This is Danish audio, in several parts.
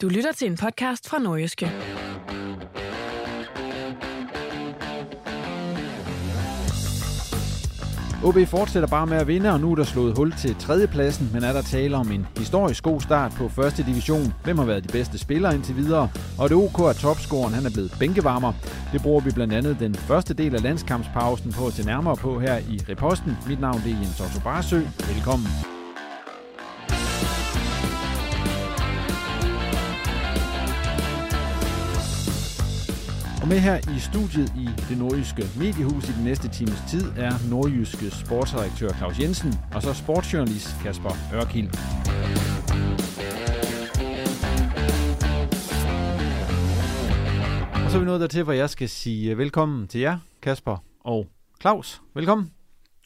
Du lytter til en podcast fra Nordjyske. OB fortsætter bare med at vinde, og nu er der slået hul til tredjepladsen, men er der tale om en historisk god start på første division? Hvem har været de bedste spillere indtil videre? Og det OK er topscoren han er blevet bænkevarmer. Det bruger vi blandt andet den første del af landskampspausen på at se nærmere på her i Reposten. Mit navn er Jens Otto Barsø. Velkommen. Med her i studiet i det nordjyske mediehus i den næste times tid er nordjyske sportsredaktør Claus Jensen og så sportsjournalist Kasper Ørkild. Og så er vi nået dertil, hvor jeg skal sige velkommen til jer, Kasper og Claus. Velkommen.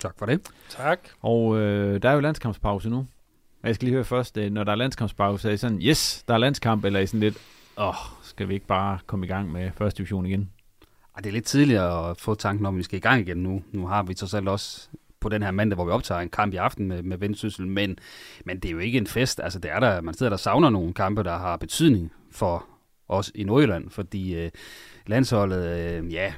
Tak for det. Tak. Og øh, der er jo landskampspause nu. Og jeg skal lige høre først, øh, når der er landskampspause, er I sådan, yes, der er landskamp, eller er I sådan lidt, åh, oh, skal vi ikke bare komme i gang med første division igen? Det er lidt tidligt at få tanken om, at vi skal i gang igen nu. Nu har vi trods alt også på den her mandag, hvor vi optager en kamp i aften med, med Vendsyssel, men, men det er jo ikke en fest. Altså, det er der, man sidder der savner nogle kampe, der har betydning for os i Nordjylland, fordi øh, landsholdet, øh, ja,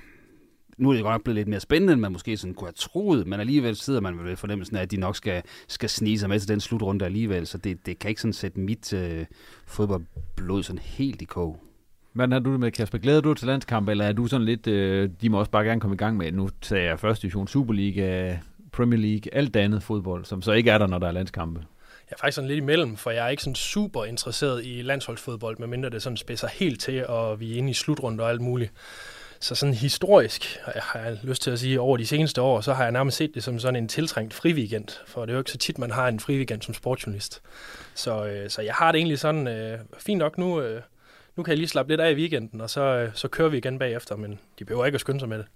nu er det godt nok blevet lidt mere spændende, end man måske sådan kunne have troet, men alligevel sidder man med fornemmelsen af, at de nok skal, skal snige sig med til den slutrunde alligevel, så det, det kan ikke sådan sætte mit øh, fodboldblod sådan helt i kog. Hvordan har du det med, Kasper? Glæder du til landskamp, eller er du sådan lidt, øh, de må også bare gerne komme i gang med, nu tager jeg første division, Superliga, Premier League, alt det andet fodbold, som så ikke er der, når der er landskampe? Jeg er faktisk sådan lidt imellem, for jeg er ikke sådan super interesseret i landsholdsfodbold, medmindre det sådan spidser helt til, og vi er inde i slutrunden og alt muligt. Så sådan historisk, har jeg lyst til at sige, over de seneste år, så har jeg nærmest set det som sådan en tiltrængt friweekend, for det er jo ikke så tit, man har en friweekend som sportsjournalist. Så, øh, så jeg har det egentlig sådan, øh, fint nok nu, øh, nu kan jeg lige slappe lidt af i weekenden, og så, øh, så kører vi igen bagefter, men de behøver ikke at skynde sig med det.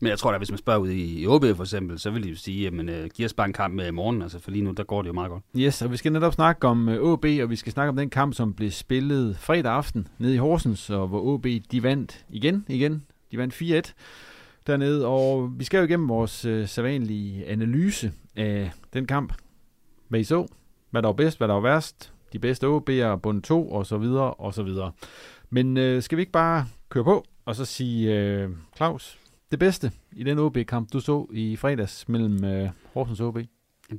Men jeg tror da, hvis man spørger ud i, i OB for eksempel, så vil de jo sige, at uh, giv os bare en kamp med i morgen, altså for lige nu, der går det jo meget godt. Yes, og vi skal netop snakke om øh, OB, og vi skal snakke om den kamp, som blev spillet fredag aften nede i Horsens, og hvor OB de vandt igen, igen. De vandt 4-1 dernede, og vi skal jo igennem vores uh, sædvanlige analyse af den kamp. Hvad I så, hvad der var bedst, hvad der var værst, de bedste OB'er, bund 2 og så videre og så videre. Men øh, skal vi ikke bare køre på og så sige, øh, Claus, det bedste i den OB-kamp, du så i fredags mellem øh, Horsens OB?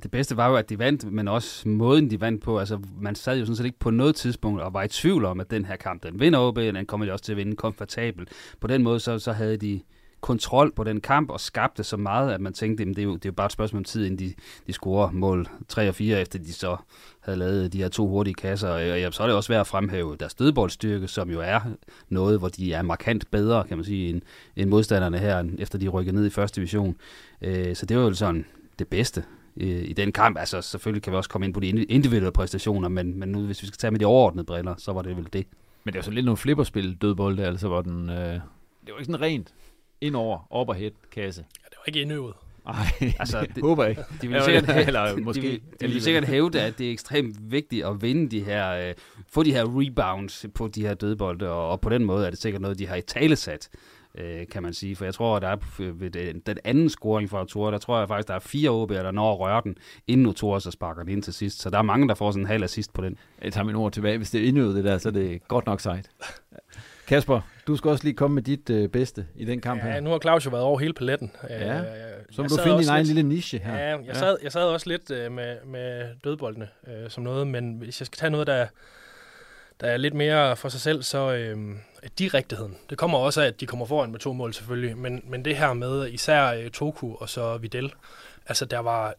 Det bedste var jo, at de vandt, men også måden, de vandt på. Altså, man sad jo sådan set ikke på noget tidspunkt og var i tvivl om, at den her kamp, den vinder OB, og den kommer de også til at vinde komfortabelt. På den måde, så, så havde de kontrol på den kamp og skabte så meget, at man tænkte, at det er jo, det er jo bare et spørgsmål om tid, inden de, de scorer mål 3 og 4, efter de så havde lavet de her to hurtige kasser. Og ja, så er det også værd at fremhæve deres dødboldstyrke, som jo er noget, hvor de er markant bedre, kan man sige, end, end modstanderne her, efter de rykkede ned i første division. Øh, så det var jo sådan det bedste øh, i den kamp. Altså selvfølgelig kan vi også komme ind på de individuelle præstationer, men, men nu, hvis vi skal tage med de overordnede briller, så var det vel det. Men det var så lidt nogle flipperspil dødbold, altså hvor den... Øh, det var ikke sådan rent ind over overhead kasse. Ja, det var ikke indøvet. Nej, altså, det, håber jeg ikke. De vil sikkert, eller, måske, de, de vil sikkert hævde, at det er ekstremt vigtigt at vinde de her, uh, få de her rebounds på de her dødbolde, og, og på den måde er det sikkert noget, de har i talesat, uh, kan man sige. For jeg tror, at der er ved den, den anden scoring fra Otora, der tror jeg faktisk, der er fire OB'er, der når at røre den, inden Otora så sparker den ind til sidst. Så der er mange, der får sådan en halv assist på den. Jeg tager min ord tilbage. Hvis det er indøvet det der, så er det godt nok sejt. Kasper, du skal også lige komme med dit øh, bedste i den kamp ja, her. nu har Claus jo været over hele paletten. Ja, øh, så må du finde din egen lille niche her. Ja, jeg, ja. Sad, jeg sad også lidt øh, med, med dødboldene øh, som noget, men hvis jeg skal tage noget, der, der er lidt mere for sig selv, så øh, direkteheden. Det kommer også af, at de kommer foran med to mål selvfølgelig, men, men det her med især øh, Toku og så Videl, altså der var,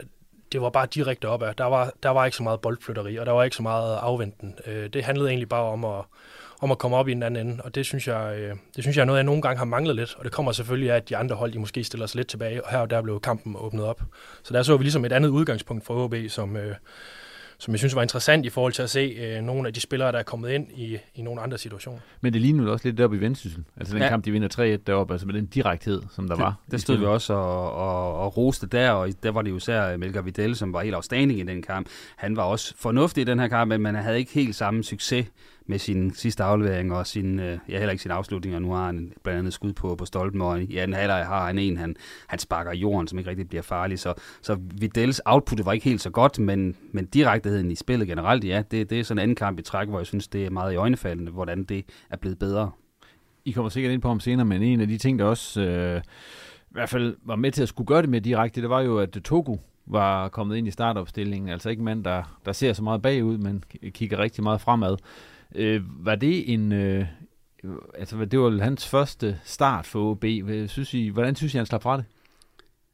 det var bare direkte opad. Der var, der var ikke så meget boldflytteri, og der var ikke så meget afventen. Øh, det handlede egentlig bare om at om at komme op i den anden ende, og det synes jeg, øh, det synes jeg er noget, jeg nogle gange har manglet lidt, og det kommer selvfølgelig af, at de andre hold, de måske stiller sig lidt tilbage, og her og der blev kampen åbnet op. Så der så vi ligesom et andet udgangspunkt for OB, som, øh, som jeg synes var interessant i forhold til at se øh, nogle af de spillere, der er kommet ind i, i nogle andre situationer. Men det ligner jo også lidt deroppe i Vendsyssel. Altså den Ja. kamp, de vinder 3-1 deroppe, altså med den direkthed, som der var. Det stod vi også og, og, og roste der, og der var det jo især Melker Vidal, som var helt afstanding i den kamp. Han var også fornuftig i den her kamp, men man havde ikke helt samme succes med sin sidste aflevering og sin, øh, ja, heller ikke sin afslutning, og nu har han blandt andet skud på, på stolpen, og i anden halvleg har han en, han, han sparker jorden, som ikke rigtig bliver farlig, så, så Videls output var ikke helt så godt, men, men direkteheden i spillet generelt, ja, det, det er sådan en anden kamp i træk, hvor jeg synes, det er meget i øjnefaldende, hvordan det er blevet bedre. I kommer sikkert ind på ham senere, men en af de ting, der også øh, i hvert fald var med til at skulle gøre det mere direkte, det var jo, at Togo var kommet ind i startopstillingen. Altså ikke mand, der, der ser så meget bagud, men kigger rigtig meget fremad. Øh, var det en... Øh, altså, det var hans første start for OB. Hvad Synes I, hvordan synes I, han slap fra det?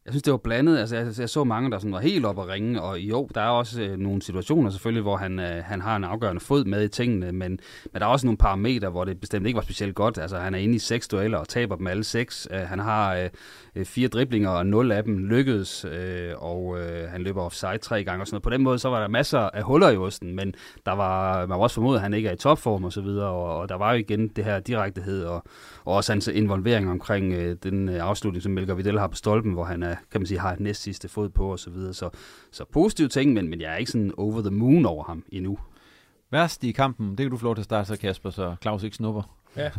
Jeg synes, det var blandet. Altså, jeg, jeg så mange, der sådan var helt op at ringe, og jo, der er også øh, nogle situationer selvfølgelig, hvor han, øh, han har en afgørende fod med i tingene, men, men der er også nogle parametre, hvor det bestemt ikke var specielt godt. Altså, han er inde i seks dueller og taber dem alle seks. Øh, han har øh, øh, fire driblinger, og nul af dem lykkedes, øh, og øh, han løber offside tre gange og sådan noget. På den måde, så var der masser af huller i osten, men der var, man var også formodet, at han ikke er i topform og så videre, og, og der var jo igen det her direktehed, og, og også hans involvering omkring øh, den øh, afslutning, som Melker Vidal har på stolpen, hvor han er, kan man sige, har næst sidste fod på og så videre. Så, så positive ting, men, men jeg er ikke sådan over the moon over ham endnu. Værst i kampen, det kan du få lov til at starte, så Kasper, så Claus ikke snupper. Ja.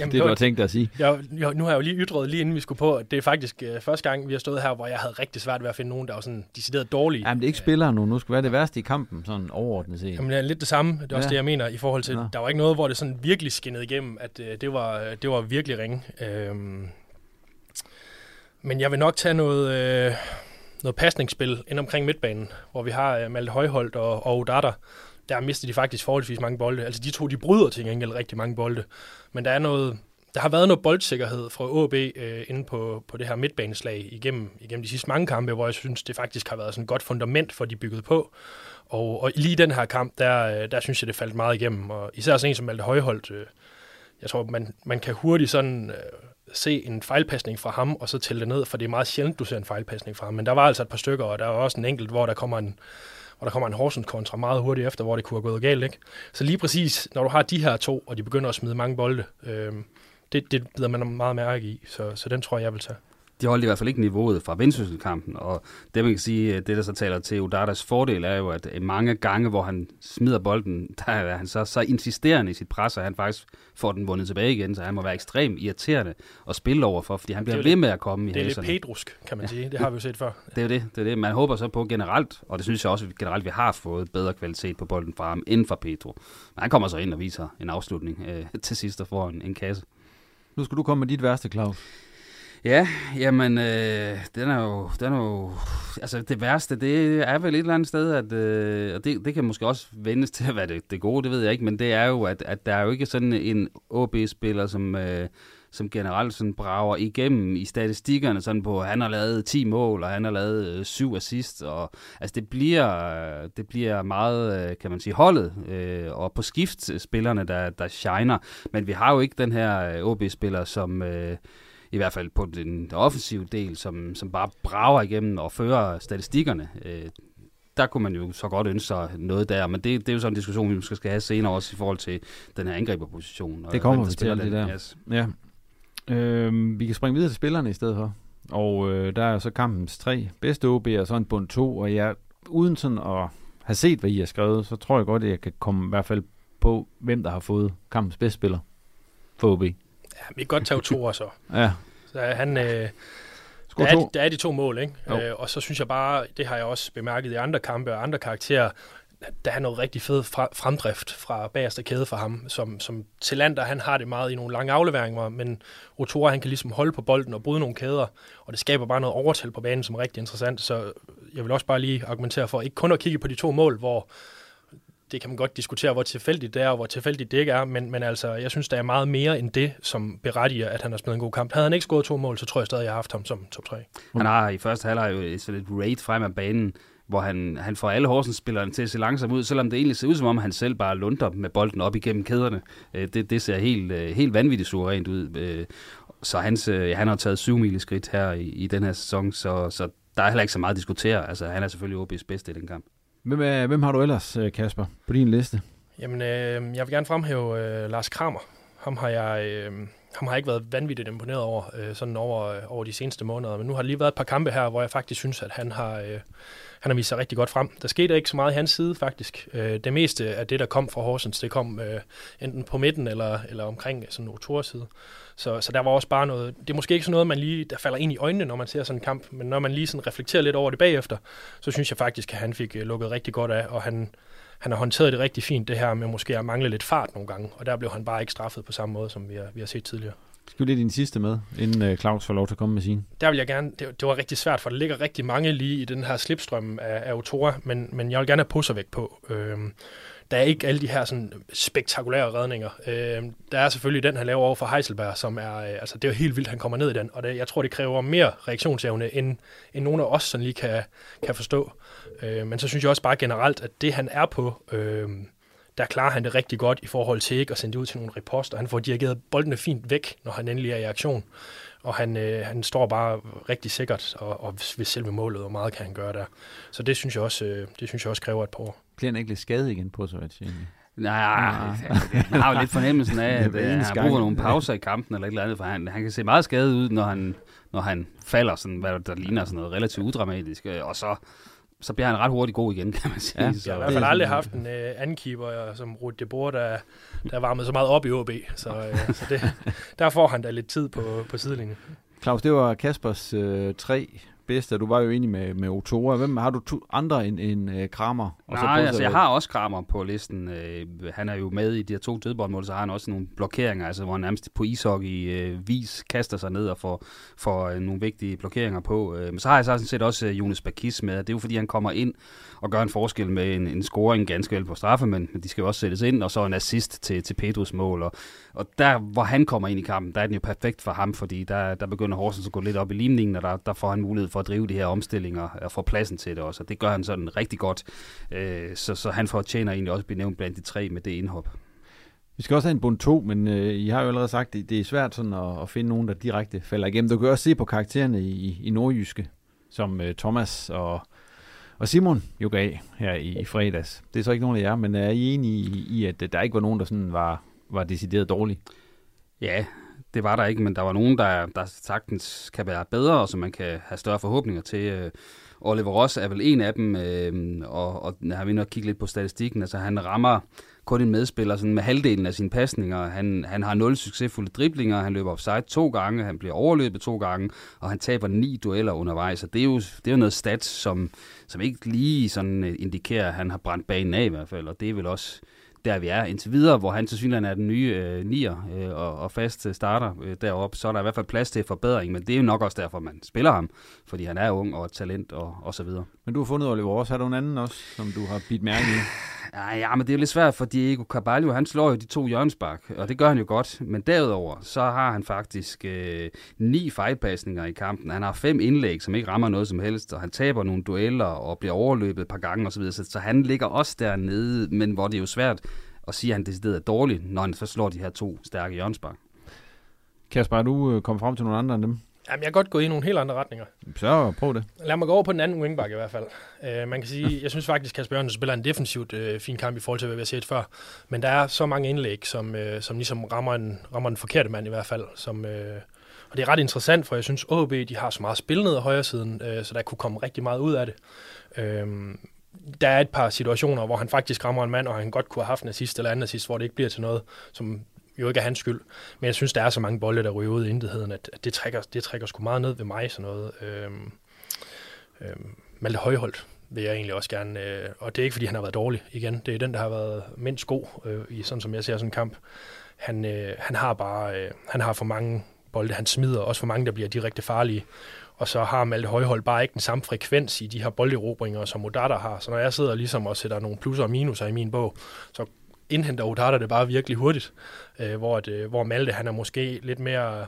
Jamen, Det, du har tænkt dig at sige. Jeg, jeg, nu har jeg jo lige ytret, lige inden vi skulle på, at det er faktisk øh, første gang, vi har stået her, hvor jeg havde rigtig svært ved at finde nogen, der var sådan decideret dårlige. Jamen, det er ikke spillere nu. Nu skal være det værste i kampen, sådan overordnet set. Jamen, det er lidt det samme. Det er også Ja. det, jeg mener i forhold til, Nå. der var ikke noget, hvor det sådan virkelig skinnede igennem, at øh, det, var, det var virkelig ringe. Øhm, men jeg vil nok tage noget, øh, noget pasningsspil ind omkring midtbanen, hvor vi har øh, Malte Højholdt og, og Odata. Der mister de faktisk forholdsvis mange bolde. Altså de to, de bryder til gengæld rigtig mange bolde. Men der er noget, der har været noget boldsikkerhed fra AB øh, inde på, på det her midtbaneslag igennem, igennem de sidste mange kampe, hvor jeg synes, det faktisk har været sådan et godt fundament for, de byggede på. Og, og lige den her kamp, der, øh, der synes jeg, det faldt meget igennem. Og især sådan en som Malte Højholdt, øh, jeg tror, man, man kan hurtigt sådan øh, se en fejlpasning fra ham, og så tælle det ned, for det er meget sjældent, du ser en fejlpasning fra ham. Men der var altså et par stykker, og der var også en enkelt, hvor der kommer en, hvor der kommer en Horsens kontra meget hurtigt efter, hvor det kunne have gået galt. Ikke? Så lige præcis, når du har de her to, og de begynder at smide mange bolde, øh, det, det bliver man meget mærke i, så, så den tror jeg, jeg vil tage. De holdt i hvert fald ikke niveauet fra Vendsyssel-kampen, og det man kan sige, det der så taler til Odatas fordel, er jo, at mange gange, hvor han smider bolden, der er han så, så insisterende i sit pres, at han faktisk får den vundet tilbage igen, så han må være ekstremt irriterende at spille over for, fordi han bliver ved lidt- med at komme i Det er lidt haserne. pedrusk, kan man sige. Det har vi jo set før. Det er jo det, det er det. Man håber så på generelt, og det synes jeg også at vi generelt, vi har fået bedre kvalitet på bolden fra ham end fra Petro. Men han kommer så ind og viser en afslutning øh, til sidst og får en, en kasse. Nu skal du komme med dit værste, Claus. Ja, jamen, øh, den er jo, den er jo, altså det værste, det er vel et eller andet sted, at, øh, og det, det kan måske også vendes til at være det, det gode, det ved jeg ikke, men det er jo, at, at der er jo ikke sådan en OB-spiller, som, øh, som generelt sådan brager igennem i statistikkerne, sådan på, han har lavet 10 mål, og han har lavet øh, 7 assist, og altså det bliver, øh, det bliver meget, øh, kan man sige, holdet, øh, og på skift øh, spillerne, der, der shiner, men vi har jo ikke den her øh, OB-spiller, som... Øh, i hvert fald på den, den offensive del, som, som bare brager igennem og fører statistikkerne. Øh, der kunne man jo så godt ønske sig noget der, men det, det er jo sådan en diskussion, vi måske skal have senere også i forhold til den her angriberposition. og Det kommer vi til, det der. Yes. Ja. Øhm, vi kan springe videre til spillerne i stedet for. Og øh, der er så kampens tre bedste OB og så en bund to. Og jeg, uden sådan at have set, hvad I har skrevet, så tror jeg godt, at jeg kan komme i hvert fald på, hvem der har fået kampens bedste spiller for OB. Ja, vi kan godt tage to så. Ja. Så han, øh, der, er, der er de to mål, ikke? Jo. Øh, og så synes jeg bare, det har jeg også bemærket i andre kampe og andre karakterer, der er noget rigtig fed fremdrift fra bagerste kæde for ham, som, som Tillander, han har det meget i nogle lange afleveringer, men Otora, han kan ligesom holde på bolden og bryde nogle kæder, og det skaber bare noget overtal på banen, som er rigtig interessant, så jeg vil også bare lige argumentere for, ikke kun at kigge på de to mål, hvor det kan man godt diskutere, hvor tilfældigt det er, og hvor tilfældigt det ikke er, men, men altså, jeg synes, der er meget mere end det, som berettiger, at han har spillet en god kamp. Havde han ikke scoret to mål, så tror jeg stadig, jeg har haft ham som top 3. Han har i første halvleg jo sådan et raid frem af banen, hvor han, han får alle Horsens-spillerne til at se langsomt ud, selvom det egentlig ser ud som om, han selv bare lunder med bolden op igennem kæderne. Øh, det, det ser helt, øh, helt vanvittigt suverænt ud. Øh, så hans, han har taget syv mil skridt her i, i den her sæson, så, så der er heller ikke så meget at diskutere. Altså, han er selvfølgelig OB's bedste i den kamp. Hvem, er, hvem har du ellers, øh, Kasper, på din liste? Jamen, øh, jeg vil gerne fremhæve øh, Lars Kramer. Ham har jeg... Øh, ham har jeg ikke været vanvittigt imponeret over, øh, sådan over, øh, over de seneste måneder. Men nu har der lige været et par kampe her, hvor jeg faktisk synes, at han har, øh, han har vist sig rigtig godt frem. Der skete ikke så meget i hans side, faktisk. Øh, det meste af det, der kom fra Horsens, det kom øh, enten på midten eller, eller omkring øh, sådan en side. Så, så der var også bare noget... Det er måske ikke sådan noget, man lige, der falder ind i øjnene, når man ser sådan en kamp, men når man lige sådan reflekterer lidt over det bagefter, så synes jeg faktisk, at han fik øh, lukket rigtig godt af, og han, han har håndteret det rigtig fint, det her med måske at mangle lidt fart nogle gange, og der blev han bare ikke straffet på samme måde, som vi har, vi har set tidligere. Skal vi lige din sidste med, inden uh, Claus får lov til at komme med sin? Der vil jeg gerne, det, det var rigtig svært, for der ligger rigtig mange lige i den her slipstrøm af, af Otora, men, men jeg vil gerne have pusser væk på. Øhm, der er ikke alle de her sådan spektakulære redninger. Øhm, der er selvfølgelig den, han laver over for Heiselberg, som er, øh, altså det er jo helt vildt, han kommer ned i den, og det, jeg tror, det kræver mere reaktionsevne, end, end nogen af os sådan lige kan, kan forstå. Øh, men så synes jeg også bare generelt, at det han er på, øh, der klarer han det rigtig godt i forhold til ikke at sende det ud til nogle reposter. Han får dirigeret boldene fint væk, når han endelig er i aktion. Og han, øh, han står bare rigtig sikkert og, og ved selve målet, og meget kan han gøre der. Så det synes jeg også, øh, det synes jeg også kræver et par år. Bliver han ikke lidt skadet igen på så egentlig? Nej, jeg har jo lidt fornemmelsen af, at øh, han har brug for nogle pauser i kampen eller et eller andet, for han, han kan se meget skadet ud, når han, når han falder, sådan, hvad der ligner sådan noget relativt udramatisk, øh, og så så bliver han ret hurtigt god igen, kan man sige. Ja, så, jeg har i hvert fald aldrig haft en uh, anden keeper, som Ruud de Boer, der, der varmet så meget op i OB. Så, uh, så det, der får han da lidt tid på, på sidelinjen. Claus, det var Kaspers uh, tre bedste. Du var jo enig med, med Otora. Hvem har du to andre end, end uh, Kramer? Og Nej, så altså jeg har også Kramer på listen. Uh, han er jo med i de her to dødboldmål, så har han også nogle blokeringer, altså hvor han nærmest på ishockey-vis uh, kaster sig ned og får, får uh, nogle vigtige blokeringer på. Uh, men så har jeg så sådan set også uh, Jonas Bakis med. Det er jo fordi, han kommer ind og gør en forskel med en, en scoring ganske vel på straffe, men, men de skal jo også sættes ind, og så en assist til, til Pedros mål. Og, og der, hvor han kommer ind i kampen, der er den jo perfekt for ham, fordi der, der begynder Horsens at gå lidt op i limningen, og der, der får han mulighed for at drive de her omstillinger og få pladsen til det også, og det gør han sådan rigtig godt. Øh, så, så han fortjener egentlig også at blive nævnt blandt de tre med det indhop. Vi skal også have en bund 2, men øh, I har jo allerede sagt, at det er svært sådan at, at finde nogen, der direkte falder igennem. Du kan også se på karaktererne i, i Nordjyske, som øh, Thomas og, og Simon jo gav her i, i fredags. Det er så ikke nogen af jer, men er I enige i, i at øh, der ikke var nogen, der sådan var, var decideret dårlig? Ja, det var der ikke, men der var nogen, der, der sagtens kan være bedre, og som man kan have større forhåbninger til. Øh. Oliver Ross er vel en af dem, øh, og, og har vi nok kigget lidt på statistikken. Altså han rammer kun en medspiller sådan med halvdelen af sine pasninger. Han, han har nul succesfulde driblinger, han løber offside to gange, han bliver overløbet to gange, og han taber ni dueller undervejs. Og det er jo, det er jo noget stats, som, som ikke lige sådan øh, indikerer, at han har brændt banen af i hvert fald, og det er vel også der vi er indtil videre, hvor han til synligheden er den nye øh, nier øh, og, og fast øh, starter øh, deroppe, så er der i hvert fald plads til forbedring, men det er jo nok også derfor, man spiller ham, fordi han er ung og talent og, og så videre. Men du har fundet Oliver også. Har du en anden også, som du har bidt mærke i? Ja, ja, men det er jo lidt svært, for Diego Carvalho, han slår jo de to hjørnsbak, og det gør han jo godt. Men derudover, så har han faktisk øh, ni fejlpasninger i kampen. Han har fem indlæg, som ikke rammer noget som helst, og han taber nogle dueller og bliver overløbet et par gange osv. Så, så han ligger også dernede, men hvor det er jo svært at sige, at han decideret er dårlig, når han så slår de her to stærke hjørnsbak. Kasper, er du øh, kommet frem til nogle andre end dem? Jamen, jeg kan godt gå i nogle helt andre retninger. Så prøv det. Lad mig gå over på den anden wingback i hvert fald. Uh, man kan sige, jeg synes faktisk, at Kasper Jørgensen spiller en defensivt uh, fin kamp i forhold til, hvad vi har set før. Men der er så mange indlæg, som, uh, som ligesom rammer, en, rammer den forkerte mand i hvert fald. Som, uh, og det er ret interessant, for jeg synes, OB de har så meget spil ned af højre siden, uh, så der kunne komme rigtig meget ud af det. Uh, der er et par situationer, hvor han faktisk rammer en mand, og han godt kunne have haft en assist eller anden assist, hvor det ikke bliver til noget, som jo ikke er hans skyld. Men jeg synes, der er så mange bolde, der ryger ud i intetheden, at, at det, trækker, det trækker sgu meget ned ved mig, sådan noget. Øhm, øhm, Malte Højholdt vil jeg egentlig også gerne, øh, og det er ikke, fordi han har været dårlig igen. Det er den, der har været mindst god, øh, i sådan som jeg ser sådan en kamp. Han, øh, han har bare, øh, han har for mange bolde, han smider, også for mange, der bliver direkte farlige. Og så har Malte Højhold bare ikke den samme frekvens i de her bolderobringer, som Modata har. Så når jeg sidder ligesom og sætter nogle plusser og minuser i min bog, så indhenter Odata det bare virkelig hurtigt, øh, hvor, det, øh, hvor Malte han er måske lidt mere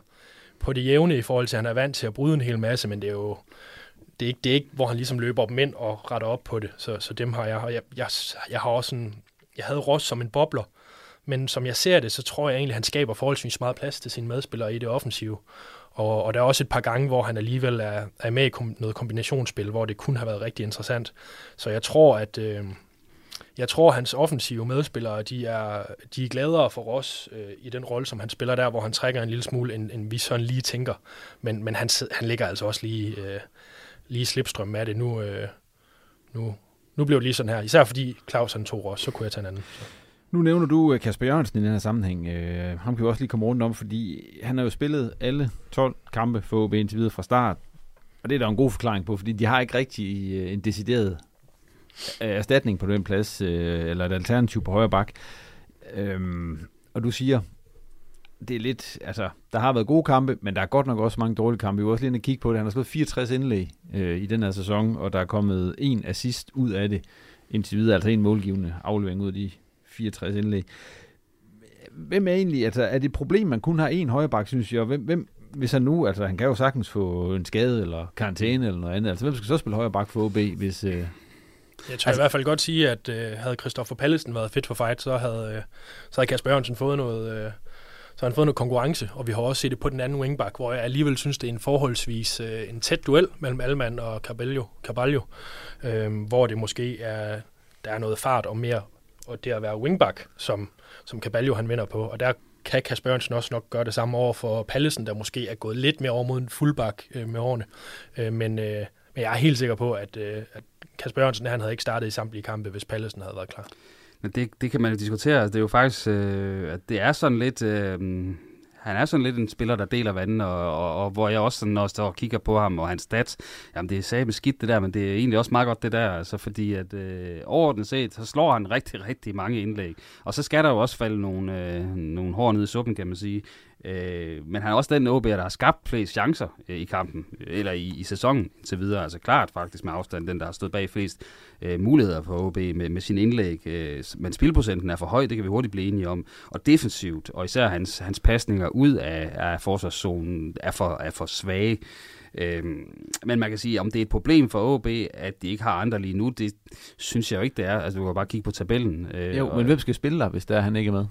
på det jævne i forhold til, at han er vant til at bryde en hel masse, men det er jo det er ikke, det er ikke hvor han ligesom løber op ind og retter op på det. Så, så dem har jeg. Og jeg, jeg, jeg har også en, jeg havde Ross som en bobler, men som jeg ser det, så tror jeg egentlig, at han skaber forholdsvis meget plads til sine medspillere i det offensive. Og, og der er også et par gange, hvor han alligevel er, er med i kom, noget kombinationsspil, hvor det kunne have været rigtig interessant. Så jeg tror, at øh, jeg tror, hans offensive medspillere, de er, de er gladere for Ross øh, i den rolle, som han spiller der, hvor han trækker en lille smule, end, end vi sådan lige tænker. Men, men han, han ligger altså også lige, øh, lige slipstrøm med det. Nu, øh, nu, nu blev det lige sådan her. Især fordi Claus han tog Ross, så kunne jeg tage en anden. Så. Nu nævner du øh, Kasper Jørgensen i den her sammenhæng. Øh, ham kan vi også lige komme rundt om, fordi han har jo spillet alle 12 kampe for OB indtil videre fra start. Og det er der en god forklaring på, fordi de har ikke rigtig øh, en decideret Øh, erstatning på den plads, øh, eller et alternativ på højre bak. Øhm, og du siger, det er lidt, altså, der har været gode kampe, men der er godt nok også mange dårlige kampe. Vi var også lige inde og kigge på det. Han har slået 64 indlæg øh, i den her sæson, og der er kommet en assist ud af det indtil videre, altså en målgivende aflevering ud af de 64 indlæg. Hvem er egentlig, altså er det et problem, man kun har en højreback, synes jeg, hvem, hvem, hvis han nu, altså han kan jo sagtens få en skade eller karantæne eller noget andet, altså hvem skal så spille højreback for OB, hvis... Øh, jeg tør altså, i hvert fald godt sige, at øh, havde Christoffer Pallesen været fit for fight, så havde, øh, så havde Kasper Jørgensen fået noget, øh, så han fået noget konkurrence, og vi har også set det på den anden wingback, hvor jeg alligevel synes, det er en forholdsvis øh, en tæt duel mellem Alman og Carvalho, Carvalho øh, hvor det måske er, der er noget fart og mere og det at være wingback, som, som Caballo han vinder på. Og der kan Kasper Jørgensen også nok gøre det samme over for Pallesen, der måske er gået lidt mere over mod en fullback øh, med årene. Øh, men, øh, men jeg er helt sikker på, at, øh, at Kasper Jørgensen han havde ikke startet i samtlige kampe, hvis Pallesen havde været klar. Men det, det kan man jo diskutere. Altså, det er jo faktisk, øh, at det er sådan lidt... Øh, han er sådan lidt en spiller, der deler vandet, og, og, og hvor jeg også sådan, når jeg står og kigger på ham og hans stats, jamen det er sagde skidt det der, men det er egentlig også meget godt det der, altså fordi at øh, overordnet set, så slår han rigtig, rigtig mange indlæg. Og så skal der jo også falde nogle, øh, nogle hår ned i suppen, kan man sige. Øh, men han er også den OB'er, der har skabt flest chancer øh, i kampen, eller i, i sæsonen til videre. Altså klart faktisk med afstand, den der har stået bag flest øh, muligheder for OB med, med sin indlæg. Øh, men spilprocenten er for høj, det kan vi hurtigt blive enige om. Og defensivt, og især hans, hans pasninger ud af, af forsvarszonen, er for, er for svage. Øhm, men man kan sige, om det er et problem for OB, at de ikke har andre lige nu, det synes jeg jo ikke, det er. Altså, du kan bare kigge på tabellen. Øh, jo, men hvem skal spille der, hvis der han ikke er med?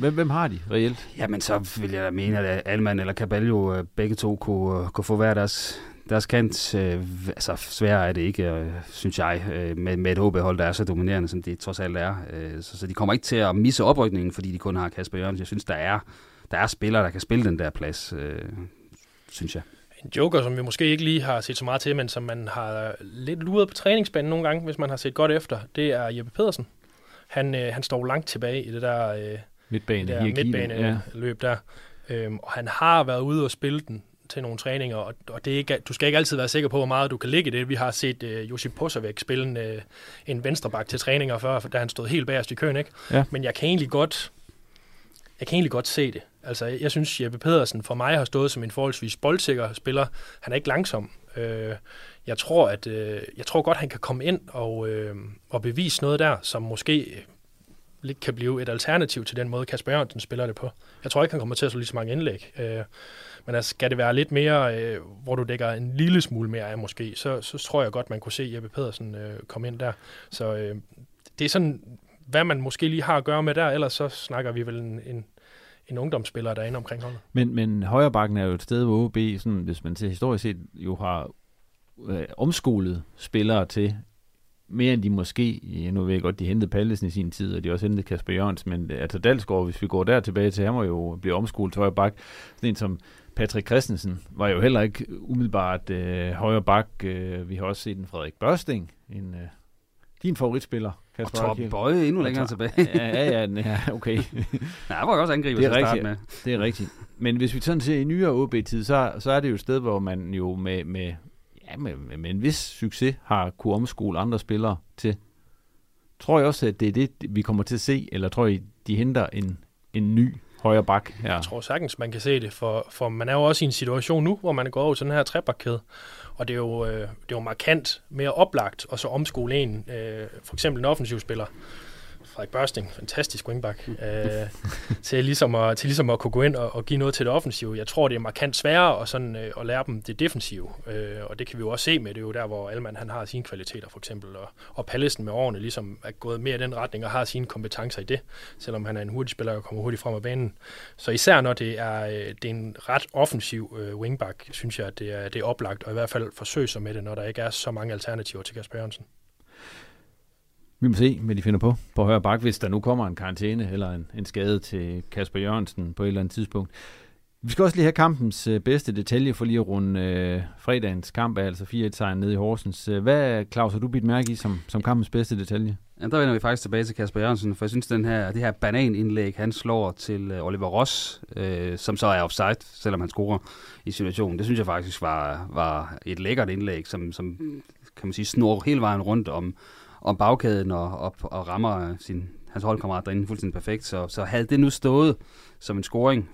Hvem, hvem har de reelt? Jamen, så vil jeg mene, at Alman eller Cabello øh, begge to kunne, øh, kunne få hver deres, deres kant. Øh, altså, sværere er det ikke, synes jeg, med, med et OB-hold, der er så dominerende, som det trods alt er. Så, så de kommer ikke til at misse oprykningen, fordi de kun har Kasper Jørgens. Jeg synes, der er, der er spillere, der kan spille den der plads, synes jeg en joker, som vi måske ikke lige har set så meget til, men som man har lidt luret på træningsbanen nogle gange, hvis man har set godt efter, det er Jeppe Pedersen. Han, øh, han står langt tilbage i det der øh, midtbane, der midtbane ja. løb der. Øhm, og han har været ude og spille den til nogle træninger, og, og det er ikke, du skal ikke altid være sikker på, hvor meget du kan ligge i det. Vi har set uh, Josip Posavec spille en, uh, en venstreback til træninger før, da han stod helt bagerst i køen, ikke? Ja. Men jeg kan egentlig godt jeg kan egentlig godt se det. Altså, jeg synes, Jeppe Pedersen for mig har stået som en forholdsvis boldsikker spiller. Han er ikke langsom. Øh, jeg tror, at øh, jeg tror godt, han kan komme ind og, øh, og bevise noget der, som måske lidt kan blive et alternativ til den måde, Kasper Jørgensen spiller det på. Jeg tror ikke, han kommer til at slå lige så mange indlæg. Øh, men altså, skal det være lidt mere, øh, hvor du dækker en lille smule mere af måske, så, så tror jeg godt, man kunne se Jeppe Pedersen øh, komme ind der. Så øh, det er sådan, hvad man måske lige har at gøre med der, ellers så snakker vi vel en, en, en ungdomsspiller derinde omkring holdet. Men, men højrebakken er jo et sted, hvor OB, sådan, hvis man ser historisk set, jo har øh, omskolet spillere til mere end de måske, nu ved jeg godt, de hentede Pallesen i sin tid, og de også hentede Kasper Jørgens, men altså Dalsgaard, hvis vi går der tilbage til, han var jo blive omskolet til højre bak. Sådan en som Patrick Christensen var jo heller ikke umiddelbart øh, højre bak. Øh, vi har også set en Frederik Børsting, en, øh, din favoritspiller, Kasper Og Torben Bøje endnu længere tilbage. ja, ja, ja, okay. Nej, han var også angriber det er rigtigt, med. Det er rigtigt. Men hvis vi sådan ser i nyere OB-tid, så, så er det jo et sted, hvor man jo med, med ja, med, med, en vis succes har kunne omskole andre spillere til. Tror jeg også, at det er det, vi kommer til at se, eller tror I, de henter en, en ny højre bak her? Jeg tror sagtens, man kan se det, for, for man er jo også i en situation nu, hvor man går over til den her trebakkæde, og det er jo, øh, det er jo markant mere oplagt, og så omskole en, øh, for eksempel en offensiv spiller, Frederik Børsting, fantastisk wingback, øh, til, ligesom at, til ligesom at kunne gå ind og, og give noget til det offensive. Jeg tror, det er markant sværere at, sådan, øh, at lære dem det defensive, øh, og det kan vi jo også se med. Det er jo der, hvor Alman han har sine kvaliteter, for eksempel, og, og Pallesen med årene ligesom er gået mere i den retning og har sine kompetencer i det, selvom han er en hurtig spiller og kommer hurtigt frem af banen. Så især når det er, øh, det er en ret offensiv øh, wingback, synes jeg, at det er, det er oplagt, og i hvert fald forsøge sig med det, når der ikke er så mange alternativer til Kasper Jørgensen. Vi må se, hvad de finder på på højre bak, hvis der nu kommer en karantæne eller en, en skade til Kasper Jørgensen på et eller andet tidspunkt. Vi skal også lige have kampens øh, bedste detalje for lige at runde øh, fredagens kamp af, altså 4-1-sejren nede i Horsens. Øh, hvad, Claus, har du bidt mærke i som, som kampens bedste detalje? Ja, der vender vi faktisk tilbage til Kasper Jørgensen, for jeg synes, den her, det her bananindlæg, han slår til øh, Oliver Ross, øh, som så er offside, selvom han scorer i situationen. Det synes jeg faktisk var, var et lækkert indlæg, som, som kan man sige, snor hele vejen rundt om, om bagkæden og, og, og rammer sin, hans holdkammerat derinde fuldstændig perfekt. Så, så havde det nu stået som en scoring,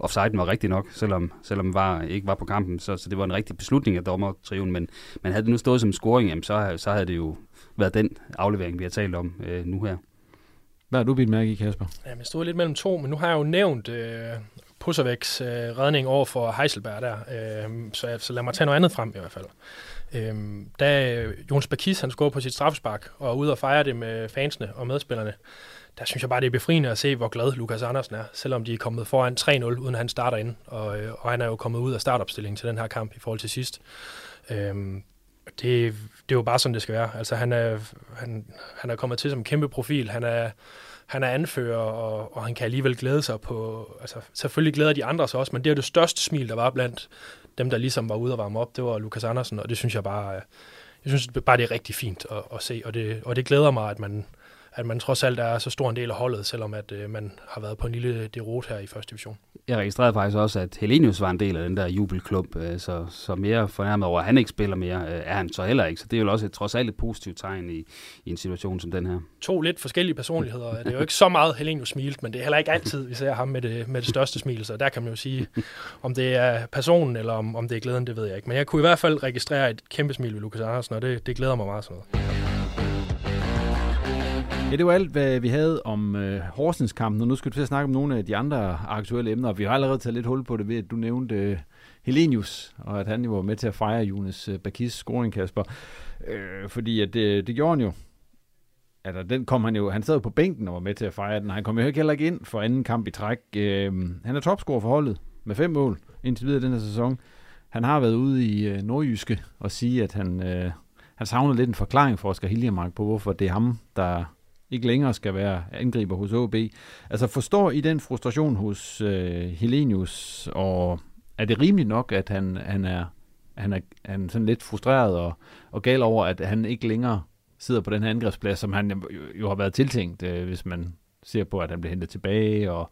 offside var rigtig nok, selvom, selvom var, ikke var på kampen, så, så det var en rigtig beslutning af dommertriven, men, men havde det nu stået som en scoring, jamen, så, så havde det jo været den aflevering, vi har talt om øh, nu her. Hvad har du bidt mærke i, Kasper? Jamen, jeg stod lidt mellem to, men nu har jeg jo nævnt øh, Pusservæks øh, redning over for Heiselberg der, øh, så, så lad mig tage noget andet frem i hvert fald. Øhm, da Jons Bakis, han scorede på sit straffespark og er ude og fejre det med fansene og medspillerne, der synes jeg bare, det er befriende at se, hvor glad Lukas Andersen er, selvom de er kommet foran 3-0, uden han starter ind, og, øh, og han er jo kommet ud af startopstillingen til den her kamp i forhold til sidst. Øhm, det, det er jo bare sådan, det skal være. Altså, han er, han, han er kommet til som en kæmpe profil. Han er, han er anfører, og, og han kan alligevel glæde sig på... Altså, selvfølgelig glæder de andre sig også, men det er det største smil, der var blandt dem, der ligesom var ude og varme op. Det var Lukas Andersen, og det synes jeg bare... Jeg synes bare, det er rigtig fint at, at se, og det, og det glæder mig, at man, at man trods alt er så stor en del af holdet, selvom at øh, man har været på en lille derot her i første division. Jeg registrerede faktisk også, at Helenius var en del af den der jubelklub, øh, så, så mere fornærmet over, at han ikke spiller mere, øh, er han så heller ikke. Så det er jo også et, trods alt et positivt tegn i, i en situation som den her. To lidt forskellige personligheder. Det er jo ikke så meget Helenius smilt, men det er heller ikke altid, vi ser ham med det, med det største smil. Så der kan man jo sige, om det er personen, eller om, om det er glæden, det ved jeg ikke. Men jeg kunne i hvert fald registrere et kæmpe smil ved Lukas Andersen, og det, det glæder mig meget sådan noget. Ja, det var alt, hvad vi havde om øh, Horsens-kampen, og nu skal vi til at snakke om nogle af de andre aktuelle emner. Vi har allerede taget lidt hul på det ved, at du nævnte øh, Helenius, og at han jo var med til at fejre Jonas øh, Bakis scoring, Kasper. Øh, fordi at det, det gjorde han jo. Altså, den kom han jo, han sad jo på bænken og var med til at fejre den. Han kom jo heller ikke ind for anden kamp i træk. Øh, han er topscorer for holdet med fem mål indtil videre den her sæson. Han har været ude i øh, Nordjyske og sige, at han, øh, han savner lidt en forklaring for Oscar Hiljemark på, hvorfor det er ham, der ikke længere skal være angriber hos OB. Altså forstår I den frustration hos øh, Helenius, og er det rimeligt nok, at han, han er han er, han er sådan lidt frustreret og, og gal over, at han ikke længere sidder på den her angrebsplads, som han jo, jo har været tiltænkt, øh, hvis man ser på, at han bliver hentet tilbage, og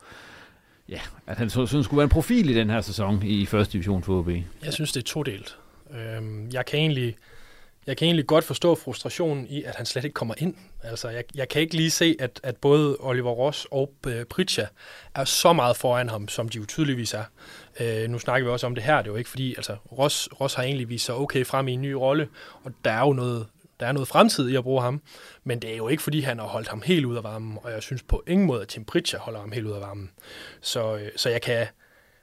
ja, at han så, sådan skulle være en profil i den her sæson i første division for OB. Jeg synes, det er todelt. Øhm, jeg kan egentlig jeg kan egentlig godt forstå frustrationen i, at han slet ikke kommer ind. Altså, jeg, jeg kan ikke lige se, at, at både Oliver Ross og øh, Pritja er så meget foran ham, som de jo tydeligvis er. Øh, nu snakker vi også om det her, det er jo ikke fordi, altså, Ross, Ross har egentlig vist sig okay frem i en ny rolle, og der er jo noget, der er noget fremtid i at bruge ham, men det er jo ikke fordi, han har holdt ham helt ud af varmen, og jeg synes på ingen måde, at Tim Pritja holder ham helt ud af varmen. Så, øh, så jeg, kan,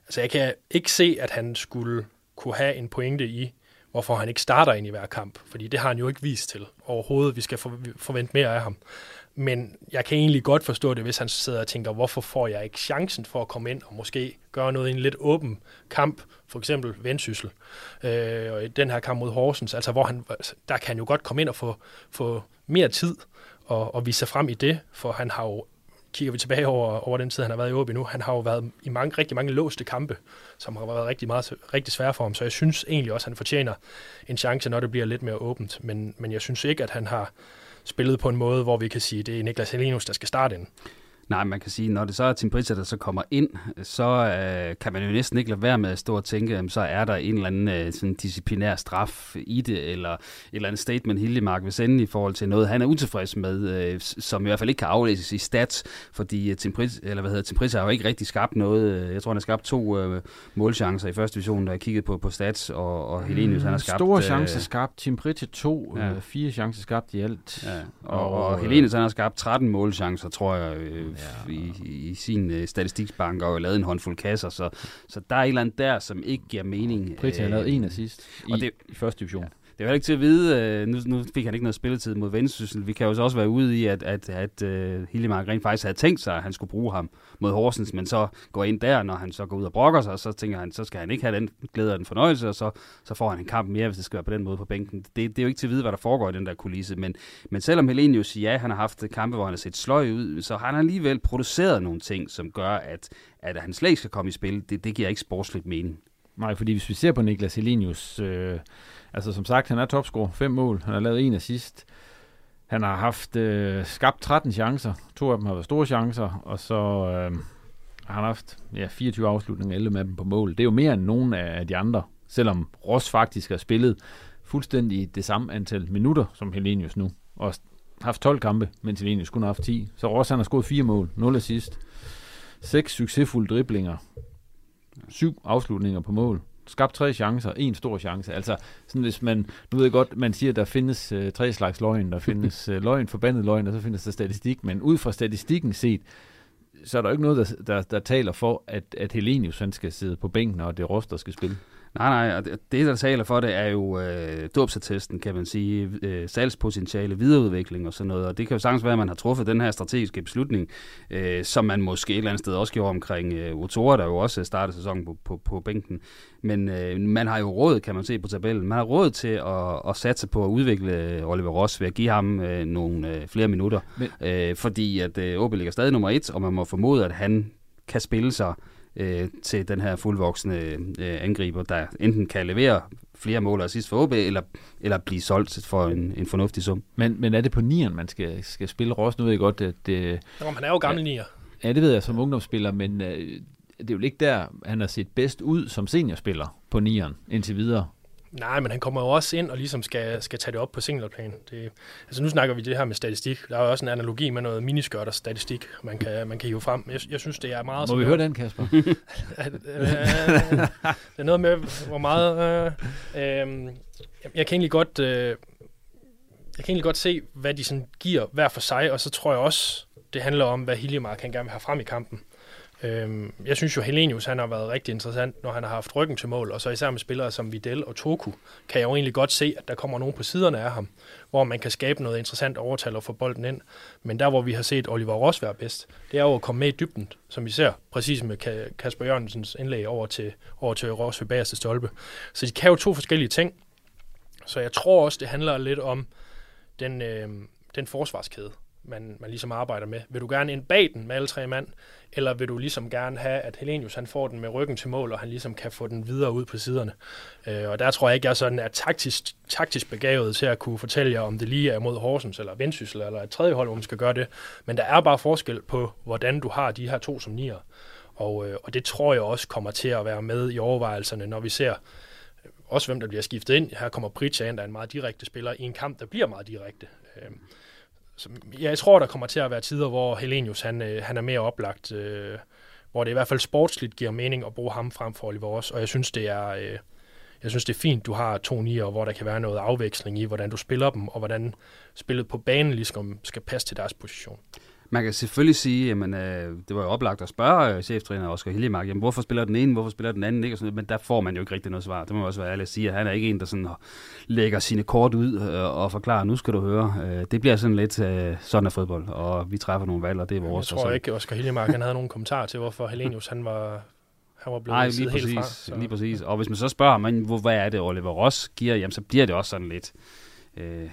altså, jeg kan ikke se, at han skulle kunne have en pointe i, hvorfor han ikke starter ind i hver kamp, fordi det har han jo ikke vist til overhovedet. Vi skal forvente mere af ham. Men jeg kan egentlig godt forstå det, hvis han sidder og tænker, hvorfor får jeg ikke chancen for at komme ind og måske gøre noget i en lidt åben kamp, for eksempel vendsyssel, øh, og i den her kamp mod Horsens, altså hvor han, altså, der kan han jo godt komme ind og få, få mere tid og, og vise sig frem i det, for han har jo kigger vi tilbage over, over den tid, han har været i OB nu, han har jo været i mange, rigtig mange låste kampe, som har været rigtig, meget, rigtig svære for ham, så jeg synes egentlig også, at han fortjener en chance, når det bliver lidt mere åbent, men, men jeg synes ikke, at han har spillet på en måde, hvor vi kan sige, at det er Niklas Helenius, der skal starte ind. Nej, man kan sige, når det så er Tim Pritchard, der så kommer ind, så øh, kan man jo næsten ikke lade være med at stå og tænke, jamen, så er der en eller anden øh, sådan disciplinær straf i det, eller et eller andet statement Hildemark vil sende i forhold til noget, han er utilfreds med, øh, som i hvert fald ikke kan aflæses i stats, fordi øh, Tim, Pritchard, eller hvad hedder, Tim Pritchard har jo ikke rigtig skabt noget. Øh, jeg tror, han har skabt to øh, målchancer i første division, der er kigget på, på stats, og, og Helenius, han har skabt... Store chancer øh, skabt, Tim Pritchard to, ja. øh, fire chancer skabt i alt. Ja. Og, og, og Helenius, han har skabt 13 målchancer, tror jeg, øh, ja. i, i sin øh, statistiksbank og lavet en håndfuld kasser, så, så der er et eller andet der, som ikke giver mening. Pritchard har lavet en assist i, og det, i første division. Ja. Det er jo ikke til at vide, øh, nu, nu fik han ikke noget spilletid mod Vendsyssel. Vi kan jo så også være ude i, at, at, at øh, uh, Hillemark rent faktisk havde tænkt sig, at han skulle bruge ham mod Horsens, men så går ind der, når han så går ud og brokker sig, så tænker han, så skal han ikke have den glæde og den fornøjelse, og så, så får han en kamp mere, hvis det skal være på den måde på bænken. Det, det er jo ikke til at vide, hvad der foregår i den der kulisse, men, men selvom Helenius, ja, han har haft kampe, hvor han har set sløj ud, så har han alligevel produceret nogle ting, som gør, at, at han slet ikke skal komme i spil. Det, det giver ikke sportsligt mening. Nej, fordi hvis vi ser på Niklas Helenius, øh, altså som sagt, han er topscorer, fem mål, han har lavet en assist, han har haft øh, skabt 13 chancer, to af dem har været store chancer, og så øh, har han haft ja, 24 afslutninger, 11 af dem på mål. Det er jo mere end nogen af de andre, selvom Ross faktisk har spillet fuldstændig det samme antal minutter som Helenius nu, og haft 12 kampe, mens Helenius kun har haft 10. Så Ross han har scoret fire mål, 0 assist, seks succesfulde driblinger, syv afslutninger på mål, skabt tre chancer, en stor chance. Altså, sådan hvis man, nu ved jeg godt, man siger, at der findes øh, tre slags løgn. Der findes øh, løgn, forbandet løgn, og så findes der statistik. Men ud fra statistikken set, så er der jo ikke noget, der, der, der taler for, at, at Helenius han skal sidde på bænken, og det Rost, der skal spille. Nej, nej, og det, der taler for det, er jo øh, dåbsattesten, kan man sige, øh, salgspotentiale, videreudvikling og sådan noget, og det kan jo sagtens være, at man har truffet den her strategiske beslutning, øh, som man måske et eller andet sted også gjorde omkring øh, Otora, der jo også startede sæsonen på, på, på bænken. Men øh, man har jo råd, kan man se på tabellen, man har råd til at, at satse på at udvikle Oliver Ross ved at give ham øh, nogle øh, flere minutter, Men... øh, fordi at øh, OB ligger stadig nummer et, og man må formode, at han kan spille sig øh, til den her fuldvoksne øh, angriber, der enten kan levere flere mål og sidst for OB, eller, eller blive solgt for en, en fornuftig sum. Men, men er det på nieren, man skal, skal spille Ross? Nu ved jeg godt, at... Det, Nå, han er jo gammel nier. Ja, det ved jeg som ungdomsspiller, men øh, det er jo ikke der, han har set bedst ud som seniorspiller på nieren indtil videre. Nej, men han kommer jo også ind og ligesom skal, skal tage det op på singleplan. Det, altså nu snakker vi det her med statistik. Der er jo også en analogi med noget miniskørter statistik, man kan, man kan hive frem. Jeg, jeg synes, det er meget... Må vi høre den, Kasper? det er noget med, hvor meget... Øh, øh, jeg kan egentlig godt... Øh, jeg kan egentlig godt se, hvad de sådan giver hver for sig, og så tror jeg også, det handler om, hvad Hiljemark kan gerne vil have frem i kampen. Øhm, jeg synes jo, Helenius han har været rigtig interessant, når han har haft ryggen til mål, og så især med spillere som Videl og Toku, kan jeg jo egentlig godt se, at der kommer nogen på siderne af ham, hvor man kan skabe noget interessant overtal og få bolden ind. Men der, hvor vi har set Oliver Ross være bedst, det er jo at komme med i dybden, som vi ser, præcis med Kasper Jørgensens indlæg over til, over til Ross ved bagerste stolpe. Så de kan jo to forskellige ting. Så jeg tror også, det handler lidt om den, øh, den forsvarskæde man, man ligesom arbejder med. Vil du gerne ind bag den med alle tre mand, eller vil du ligesom gerne have, at Helenius han får den med ryggen til mål, og han ligesom kan få den videre ud på siderne. Øh, og der tror jeg ikke, jeg sådan er taktisk, taktisk begavet til at kunne fortælle jer, om det lige er mod Horsens eller Vendsyssel eller et tredje hold, hvor man skal gøre det. Men der er bare forskel på, hvordan du har de her to som nier. Og, øh, og det tror jeg også kommer til at være med i overvejelserne, når vi ser øh, også hvem der bliver skiftet ind. Her kommer Pritja ind, der er en meget direkte spiller i en kamp, der bliver meget direkte. Øh, så, jeg tror, der kommer til at være tider, hvor Helenius han, øh, han er mere oplagt, øh, hvor det i hvert fald sportsligt giver mening at bruge ham frem for Oliver også. Og jeg synes, det er, øh, jeg synes, det er fint, du har to nier, hvor der kan være noget afveksling i, hvordan du spiller dem, og hvordan spillet på banen ligesom skal passe til deres position. Man kan selvfølgelig sige, at øh, det var jo oplagt at spørge øh, cheftræner Oscar Hiljemark, jamen, hvorfor spiller den ene, hvorfor spiller den anden, ikke? Og sådan, men der får man jo ikke rigtig noget svar. Det må man også være ærlig at sige, at han er ikke en, der sådan lægger sine kort ud øh, og forklarer, nu skal du høre. Øh, det bliver sådan lidt øh, sådan af fodbold, og vi træffer nogle valg, og det er vores. Jeg tror ikke, Oscar Hiljemark han havde nogen kommentar til, hvorfor Helenius han var han var blevet Nej, lige præcis, helt fra. Så. Lige præcis. Og hvis man så spørger, men, hvor, hvad er det, Oliver Ross giver, jamen så bliver det også sådan lidt... Øh,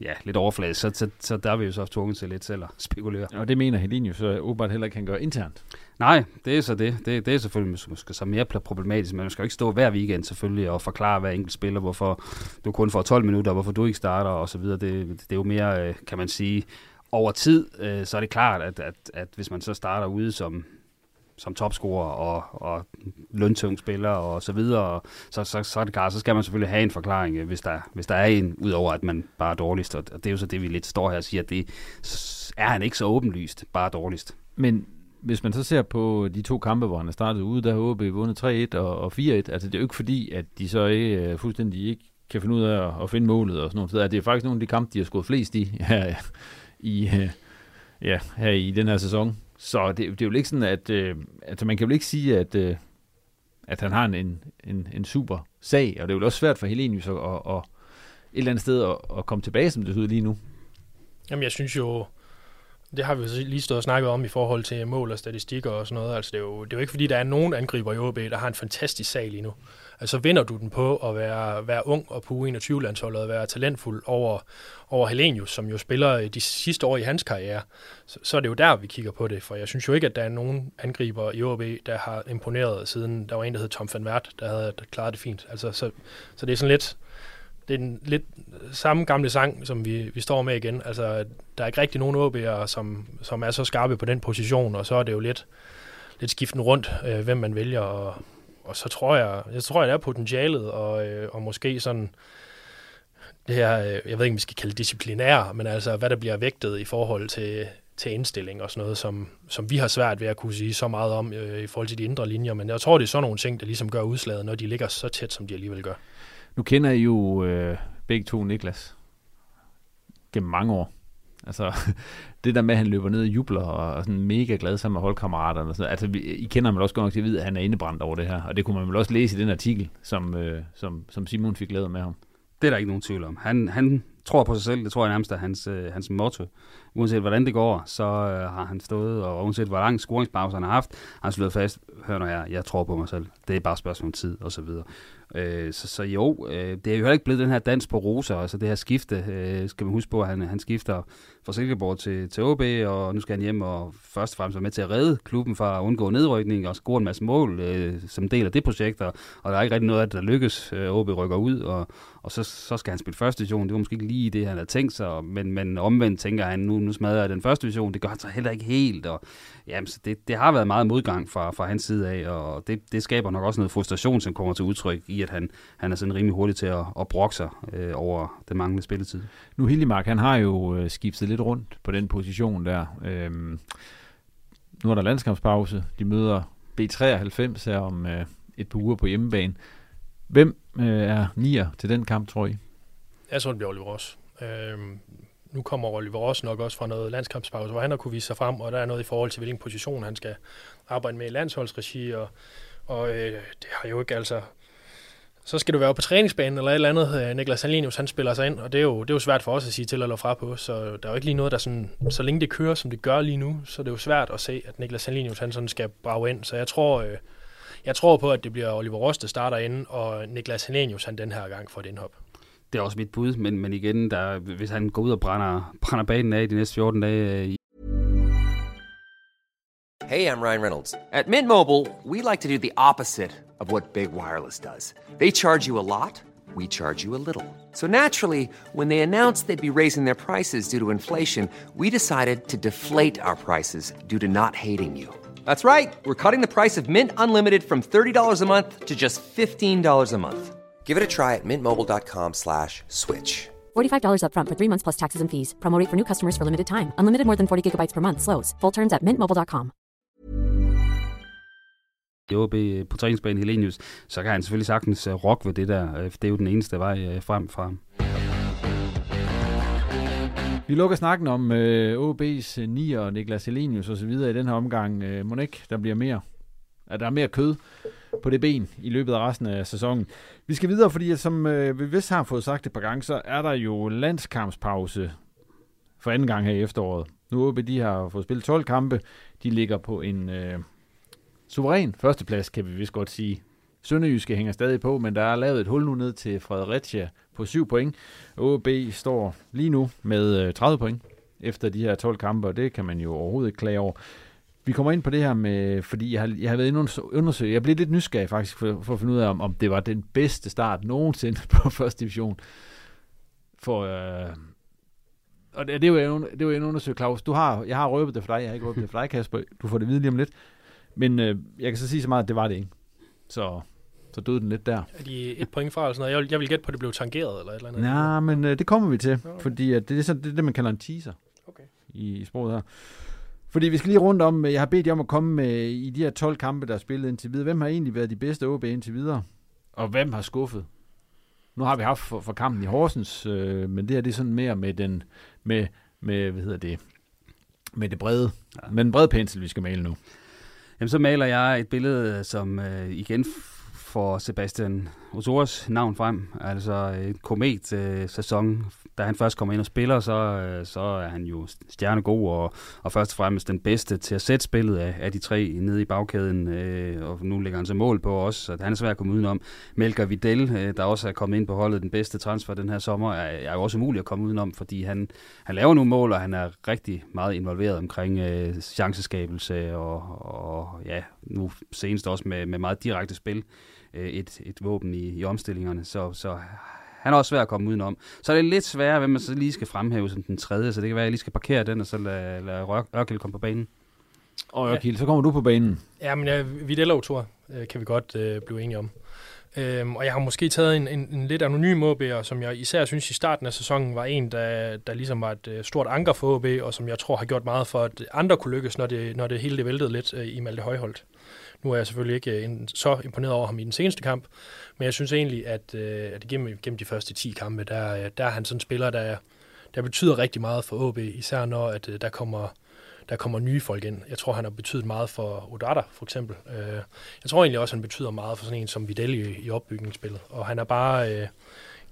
ja, lidt overfladisk, så, så, så der er vi jo så tvunget til lidt selv at spekulere. Og det mener Helinius så åbenbart heller ikke kan gøre internt. Nej, det er så det. Det, det er selvfølgelig måske så mere problematisk, men man skal jo ikke stå hver weekend selvfølgelig og forklare hver enkelt spiller, hvorfor du kun får 12 minutter, hvorfor du ikke starter og så videre. Det, det er jo mere, øh, kan man sige, over tid, øh, så er det klart, at, at, at hvis man så starter ude som, som topscorer og, og løntung spiller og så videre, så, så, så er det klart, så skal man selvfølgelig have en forklaring, øh, hvis der, hvis der er en, udover at man bare er dårligst. Og det er jo så det, vi lidt står her og siger, at det er han ikke så åbenlyst, bare dårligst. Men hvis man så ser på de to kampe, hvor han er startet ude, der har OB vundet 3-1 og, og 4-1. Altså det er jo ikke fordi, at de så ikke øh, fuldstændig ikke kan finde ud af at, at finde målet og sådan noget. Så altså, det er faktisk nogle af de kampe, de har skudt flest i her i, øh, ja, her i den her sæson. Så det, det er jo ikke sådan, at øh, altså man kan jo ikke sige, at, øh, at han har en, en, en super sag, og det er jo også svært for Helenius at, at, at et eller andet sted at, at komme tilbage, som det ser ud lige nu. Jamen jeg synes jo, det har vi jo lige stået og snakket om i forhold til mål og statistikker og sådan noget. Altså, det, er jo, det er jo ikke, fordi der er nogen angriber i OB, der har en fantastisk sag lige nu. Altså vinder du den på at være, være ung og på 21-landsholdet og være talentfuld over, over Helenius, som jo spiller de sidste år i hans karriere, så, så er det jo der, vi kigger på det. For jeg synes jo ikke, at der er nogen angriber i OB, der har imponeret, siden der var en, der hed Tom van Wert, der havde klaret det fint. Altså, så, så det er sådan lidt det er en lidt samme gamle sang, som vi, vi står med igen. Altså, der er ikke rigtig nogen OB'ere, som, som er så skarpe på den position, og så er det jo lidt, lidt skiften rundt, øh, hvem man vælger. Og, og så tror jeg, jeg tror, at der er potentialet, og, øh, og måske sådan det her, øh, jeg ved ikke, om vi skal kalde det disciplinær, men altså, hvad der bliver vægtet i forhold til, til indstilling og sådan noget, som, som vi har svært ved at kunne sige så meget om øh, i forhold til de indre linjer. Men jeg tror, det er sådan nogle ting, der ligesom gør udslaget, når de ligger så tæt, som de alligevel gør. Nu kender I jo øh, begge to Niklas gennem mange år. Altså, det der med, at han løber ned og jubler og er sådan mega glad sammen med holdkammeraterne. Og sådan, altså, vi, I kender ham også godt nok til at vide, at han er indebrændt over det her. Og det kunne man vel også læse i den artikel, som, øh, som, som Simon fik lavet med ham. Det er der ikke nogen tvivl om. Han, han tror på sig selv. Det tror jeg nærmest er hans, øh, hans motto. Uanset hvordan det går, så øh, har han stået, og uanset hvor lang scoringspause han har haft, har han slået fast, hør nu her, jeg tror på mig selv. Det er bare spørgsmål om tid, og så videre. Øh, så, så jo, øh, det er jo heller ikke blevet den her dans på roser, altså det her skifte, øh, skal man huske på, at han, han skifter fra Silkeborg til, til OB, og nu skal han hjem og først og fremmest være med til at redde klubben fra at undgå nedrykning og score en masse mål øh, som del af det projekt, og, og der er ikke rigtig noget af det, der lykkes. Øh, OB rykker ud, og, og så, så skal han spille første division. Det var måske ikke lige det, han havde tænkt sig, men, men omvendt tænker han, nu, nu smadrer jeg den første division. Det gør han så heller ikke helt, og jamen, så det, det har været meget modgang fra, fra hans side af, og det, det skaber nok også noget frustration, som kommer til udtryk i, at han, han er sådan rimelig hurtig til at, at brokke sig øh, over den manglende spilletid. Nu Hildemark, han har jo øh, skiftet lidt rundt på den position der. Øhm, nu er der landskampspause. De møder B93 her om øh, et par uger på hjemmebane. Hvem øh, er nier til den kamp, tror I? Jeg tror, det bliver Oliver Ross. Øhm, nu kommer Oliver Ross nok også fra noget landskampspause, hvor han har kunne vise sig frem, og der er noget i forhold til, hvilken position han skal arbejde med i landsholdsregi, og, og øh, det har jo ikke altså så skal du være på træningsbanen eller et eller andet. Øh, Niklas Salinius, han spiller sig ind, og det er, jo, det er jo svært for os at sige til eller fra på, så der er jo ikke lige noget, der sådan, så længe det kører, som det gør lige nu, så det er jo svært at se, at Niklas Salinius, han sådan skal brage ind, så jeg tror, øh, jeg tror på, at det bliver Oliver Ross, der starter ind, og Niklas Salinius, han den her gang får et indhop. Det er også mit bud, men, men igen, der, hvis han går ud og brænder, brænder banen af de næste 14 dage, øh, Hey, I'm Ryan Reynolds. At Mint Mobile, we like to do the opposite of what Big Wireless does. They charge you a lot, we charge you a little. So naturally, when they announced they'd be raising their prices due to inflation, we decided to deflate our prices due to not hating you. That's right. We're cutting the price of Mint Unlimited from $30 a month to just $15 a month. Give it a try at mintmobile.com slash switch. $45 upfront for three months plus taxes and fees. Promo rate for new customers for limited time. Unlimited more than 40 gigabytes per month. Slows. Full terms at mintmobile.com. OB på træningsbanen Helenius, så kan han selvfølgelig sagtens uh, rock ved det der. Uh, det er jo den eneste vej frem fra ham. Vi lukker snakken om øh, OB's øh, nier og Niklas Helenius osv. i den her omgang. Øh, Monik, der bliver mere, at der er mere kød på det ben i løbet af resten af sæsonen. Vi skal videre, fordi som øh, vi vist har fået sagt et par gange, så er der jo landskampspause for anden gang her i efteråret. Nu OB, de har fået spillet 12 kampe. De ligger på en øh, suveræn førsteplads, kan vi vist godt sige. Sønderjyske hænger stadig på, men der er lavet et hul nu ned til Fredericia på 7 point. OB står lige nu med øh, 30 point efter de her 12 kampe, og det kan man jo overhovedet ikke klage over. Vi kommer ind på det her med, fordi jeg har, jeg har været inde undersøge, jeg blev lidt nysgerrig faktisk for, for at finde ud af, om, om det var den bedste start nogensinde på første division for, øh, og det, det, er jo, det er jo en undersøgelse, Claus. Du har, jeg har røbet det for dig, jeg har ikke røbet det for dig, Kasper. Du får det videre lige om lidt. Men øh, jeg kan så sige så meget, at det var det ikke. Så, så døde den lidt der. Er de et point fra eller sådan noget? Jeg vil, jeg vil gætte på, at det blev tangeret eller et eller andet. Ja, men øh, det kommer vi til, okay. fordi at det, er så, det er det, man kalder en teaser Okay. i, i sproget her. Fordi vi skal lige rundt om, jeg har bedt jer om at komme med i de her 12 kampe, der er spillet indtil videre. Hvem har egentlig været de bedste OB indtil videre? Og hvem har skuffet? Nu har vi haft for, for kampen i Horsens, øh, men det her det er sådan mere med den, med, med hvad hedder det, med det brede, ja. med den brede pensel, vi skal male nu. Jamen, så maler jeg et billede, som øh, igen får Sebastian Osoras navn frem. Altså et komet-sæson. Øh, da han først kommer ind og spiller, så, øh, så er han jo stjernegod og, og først og fremmest den bedste til at sætte spillet af, af de tre nede i bagkæden. Øh, og nu lægger han sig mål på os, så han er svær at komme udenom. Melker Vidal, der også er kommet ind på holdet, den bedste transfer den her sommer, er, er jo også umulig at komme udenom, fordi han, han laver nogle mål, og han er rigtig meget involveret omkring øh, chanceskabelse og, og ja, nu senest også med, med meget direkte spil øh, et, et våben i, i omstillingerne, så, så han er også svær at komme udenom. Så er det lidt sværere, hvem man så lige skal fremhæve som den tredje, så det kan være, at jeg lige skal parkere den, og så lade, lade Ørkild komme på banen. Og Ørkild, så kommer du på banen. Ja, men ja, Videl Tour øh, kan vi godt øh, blive enige om. Øhm, og jeg har måske taget en, en, en lidt anonym OB, som jeg især synes i starten af sæsonen var en, der, der ligesom var et øh, stort anker for OB, og som jeg tror har gjort meget for, at andre kunne lykkes, når det, når det hele det væltede lidt øh, i Malte Højholdt. Nu er jeg selvfølgelig ikke øh, en, så imponeret over ham i den seneste kamp, men jeg synes egentlig, at, øh, at gennem, gennem de første 10 kampe, der, øh, der er han sådan en spiller, der, der betyder rigtig meget for OB, især når at, øh, der kommer der kommer nye folk ind. Jeg tror, han har betydet meget for Odata, for eksempel. Jeg tror egentlig også, han betyder meget for sådan en som Vidal i, i opbygningsspillet. Og han er bare øh,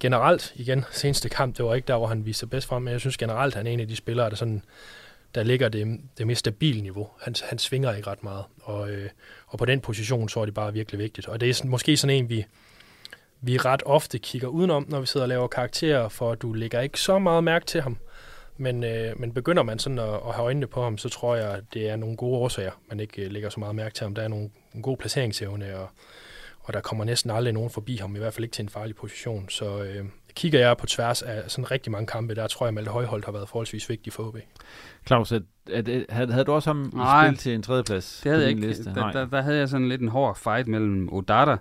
generelt, igen, seneste kamp, det var ikke der, hvor han viste sig bedst frem, men jeg synes generelt, han er en af de spillere, der sådan der ligger det, det mest stabile niveau. Han, han svinger ikke ret meget, og, øh, og på den position, så er det bare virkelig vigtigt. Og det er sådan, måske sådan en, vi, vi ret ofte kigger udenom, når vi sidder og laver karakterer, for du lægger ikke så meget mærke til ham. Men, øh, men begynder man sådan at, at have øjnene på ham, så tror jeg, at det er nogle gode årsager, man ikke øh, lægger så meget mærke til ham. Der er nogle, en god placeringsevne, og, og der kommer næsten aldrig nogen forbi ham, i hvert fald ikke til en farlig position. Så øh, kigger jeg på tværs af sådan rigtig mange kampe, der tror jeg, at Malte Højholdt har været forholdsvis vigtig for OB. Claus, at, at, at, havde, havde du også ham Nej, i spil til en tredjeplads? Det havde jeg ikke. Liste? Der, der, der havde jeg sådan lidt en hård fight mellem Odata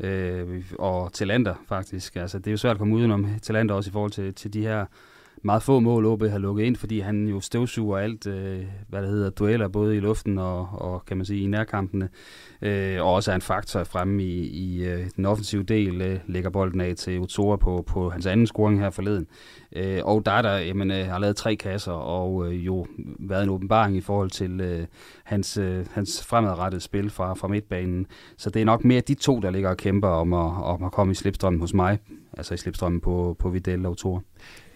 øh, og Talander, faktisk. Altså, det er jo svært at komme udenom Talander også i forhold til, til de her meget få mål, OB har lukket ind, fordi han jo støvsuger alt, øh, hvad det hedder, dueller, både i luften og, og kan man sige, i nærkampene. Øh, og også er en faktor fremme i, i øh, den offensive del, øh, lægger bolden af til Utora på, på hans anden scoring her forleden. Øh, og der, der jamen, øh, har lavet tre kasser, og øh, jo været en åbenbaring i forhold til øh, hans, øh, hans fremadrettede spil fra, fra midtbanen. Så det er nok mere de to, der ligger og kæmper om at, om at komme i slipstrømmen hos mig, altså i slipstrømmen på, på Vidal og Utora.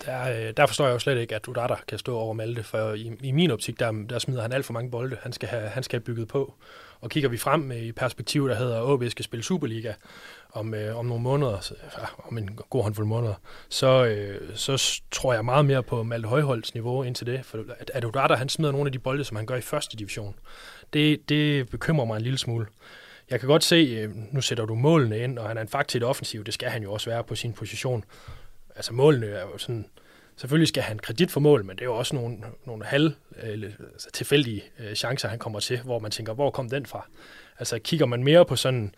Der, øh, der forstår jeg jo slet ikke, at Udata kan stå over Malte, for i, i min optik, der, der smider han alt for mange bolde. Han skal have, han skal have bygget på. Og kigger vi frem med i perspektiv, der hedder, at skal spille Superliga om, øh, om nogle måneder, ja, om en god håndfuld måneder, så, øh, så tror jeg meget mere på Malte Højholds niveau indtil det. For at, at Udata, han smider nogle af de bolde, som han gør i første division. Det, det bekymrer mig en lille smule. Jeg kan godt se, øh, nu sætter du målene ind, og han er en faktisk offensiv, det skal han jo også være på sin position. Altså målene er jo sådan, selvfølgelig skal han kredit for mål, men det er jo også nogle, nogle halv øh, altså tilfældige øh, chancer, han kommer til, hvor man tænker, hvor kom den fra? Altså kigger man mere på sådan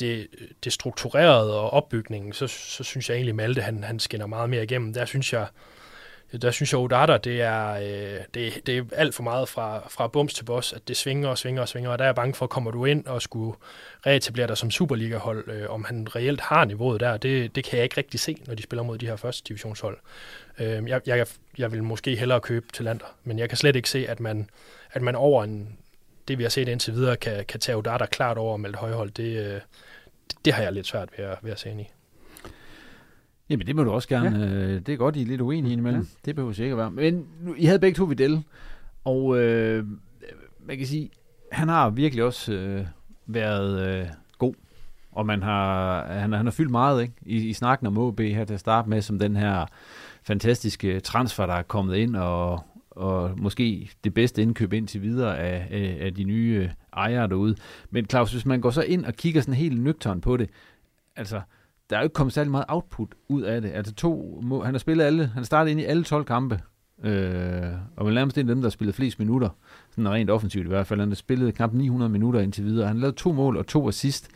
det, det strukturerede og opbygningen, så, så synes jeg egentlig, Malte han, han skinner meget mere igennem. Der synes jeg, der synes jeg, Odata, det er, øh, det, det er alt for meget fra, fra bums til boss, at det svinger og svinger og svinger, og der er jeg bange for, kommer du ind og skulle reetablere dig som Superliga-hold, øh, om han reelt har niveauet der, det, det kan jeg ikke rigtig se, når de spiller mod de her første divisionshold. Øh, jeg, jeg, jeg vil måske hellere købe til lander, men jeg kan slet ikke se, at man, at man over en, det, vi har set indtil videre, kan, kan tage Odata klart over og melde højhold. Det, øh, det, det har jeg lidt svært ved at, ved at se ind i. Jamen, det må du også gerne. Ja. Øh, det er godt, I er lidt uenige imellem. Ja. Det behøver sikkert være. Men nu, I havde begge to Videl, og øh, man kan sige, han har virkelig også øh, været øh, god. Og man har, han, han har fyldt meget ikke? I, i snakken om OB her til at starte med, som den her fantastiske transfer, der er kommet ind, og, og måske det bedste indkøb indtil videre af, af, af de nye øh, ejere derude. Men Claus, hvis man går så ind og kigger sådan helt nøgtern på det, altså der er jo ikke kommet særlig meget output ud af det. Altså to, han har spillet alle, han startede ind i alle 12 kampe, Øh, og vel nærmest en af dem, der har spillet flest minutter, sådan rent offensivt i hvert fald. Han har spillet knap 900 minutter indtil videre. Han har lavet to mål og to assist.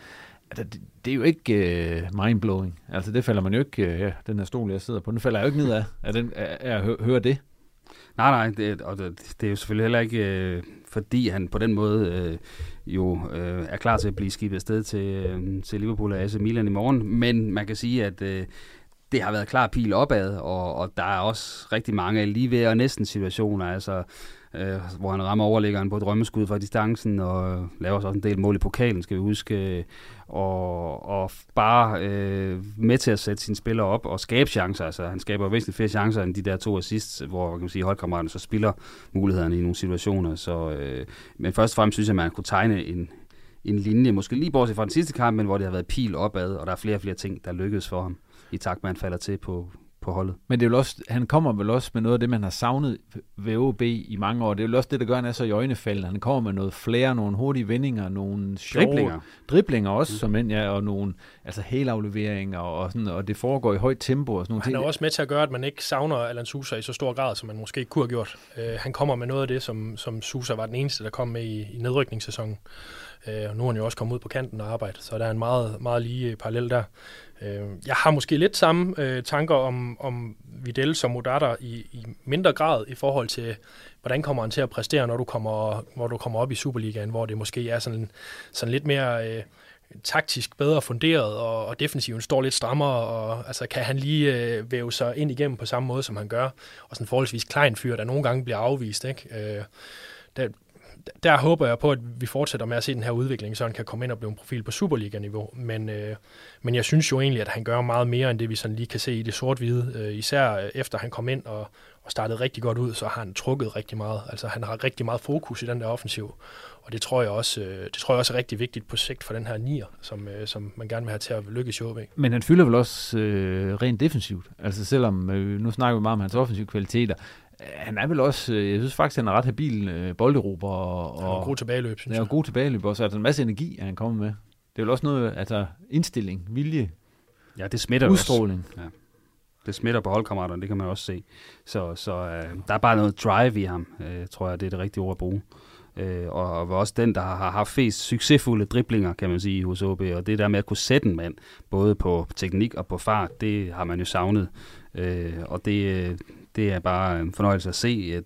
Altså, det, det er jo ikke øh, mindblowing. Altså, det falder man jo ikke, øh, ja, den her stol, jeg sidder på, den falder jeg jo ikke ned af, af, den, af, af at høre det. Nej, nej, det, og det, det er jo selvfølgelig heller ikke, øh, fordi han på den måde øh, jo øh, er klar til at blive skibet afsted til, øh, til Liverpool og AC Milan i morgen. Men man kan sige, at øh, det har været klar pil opad, og, og der er også rigtig mange lige ved og næsten situationer, altså, øh, hvor han rammer overliggeren på et drømmeskud fra distancen, og laver også en del mål i pokalen, skal vi huske, og, og bare øh, med til at sætte sine spillere op og skabe chancer. Altså, han skaber væsentligt flere chancer end de der to assists, hvor kan man sige, holdkammeraterne så spiller mulighederne i nogle situationer. Så, øh, men først og fremmest synes jeg, at man kunne tegne en, en linje, måske lige bortset fra den sidste kamp, men hvor det har været pil opad, og der er flere og flere ting, der lykkedes for ham, i takt med, at han falder til på, på holdet. Men det er vel også, han kommer vel også med noget af det, man har savnet ved OB i mange år. Det er vel også det, der gør, at han er så i øjnefaldende. Han kommer med noget flere, nogle hurtige vendinger, nogle sjove... Driblinger. Driblinger også, mm. som end, ja, og nogle altså helafleveringer, og, sådan, og det foregår i højt tempo og sådan nogle Han ting. er også med til at gøre, at man ikke savner Alan Sousa i så stor grad, som man måske kunne have gjort. Uh, han kommer med noget af det, som, som Sousa var den eneste, der kom med i, i nedrykningssæsonen. Uh, nu er han jo også kommet ud på kanten og arbejdet, så der er en meget, meget lige parallel der. Øh, jeg har måske lidt samme øh, tanker om, om Videl som Modata i, i mindre grad i forhold til, hvordan kommer han til at præstere, når du kommer, når du kommer op i Superligaen, hvor det måske er sådan, sådan lidt mere... Øh, taktisk bedre funderet, og, og defensiven står lidt strammere, og altså, kan han lige øh, væve sig ind igennem på samme måde, som han gør, og sådan forholdsvis klein fyr, der nogle gange bliver afvist. Ikke? Øh, der, der håber jeg på, at vi fortsætter med at se den her udvikling, så han kan komme ind og blive en profil på Superliga-niveau. Men, øh, men jeg synes jo egentlig, at han gør meget mere, end det vi sådan lige kan se i det sort-hvide. Øh, især øh, efter han kom ind og, og startede rigtig godt ud, så har han trukket rigtig meget. Altså han har rigtig meget fokus i den der offensiv. Og det tror jeg også, øh, det tror jeg også er rigtig vigtigt på sigt for den her nier, som, øh, som man gerne vil have til at lykkes i OB. Men han fylder vel også øh, rent defensivt. Altså selvom, øh, nu snakker vi meget om hans offensive kvaliteter, han er vel også, øh, jeg synes faktisk, han er ret habil øh, bolderober. Og, han er god tilbageløb, synes jeg. Ja, god tilbageløb også. Altså en masse energi, er han kommer med. Det er vel også noget, altså indstilling, vilje, Ja, det smitter udstråling. Også. Ja. Det smitter på holdkammeraterne, det kan man også se. Så, så øh, der er bare noget drive i ham, øh, tror jeg, det er det rigtige ord at bruge. Øh, og, og var også den, der har haft flest succesfulde driblinger, kan man sige, hos OB. Og det der med at kunne sætte en mand, både på teknik og på fart, det har man jo savnet. Øh, og det, det er bare en fornøjelse at se, at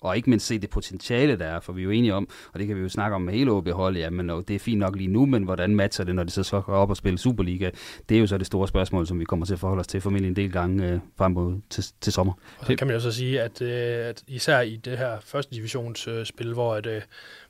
og ikke mindst se det potentiale, der er, for vi er jo enige om, og det kan vi jo snakke om med hele OB-holdet, ja, men det er fint nok lige nu, men hvordan matcher det, når det så skal op og spille Superliga? Det er jo så det store spørgsmål, som vi kommer til at forholde os til formentlig en del gange øh, frem mod til, til sommer. Og så kan man jo så sige, at, øh, at især i det her første divisionsspil, øh, hvor at, øh,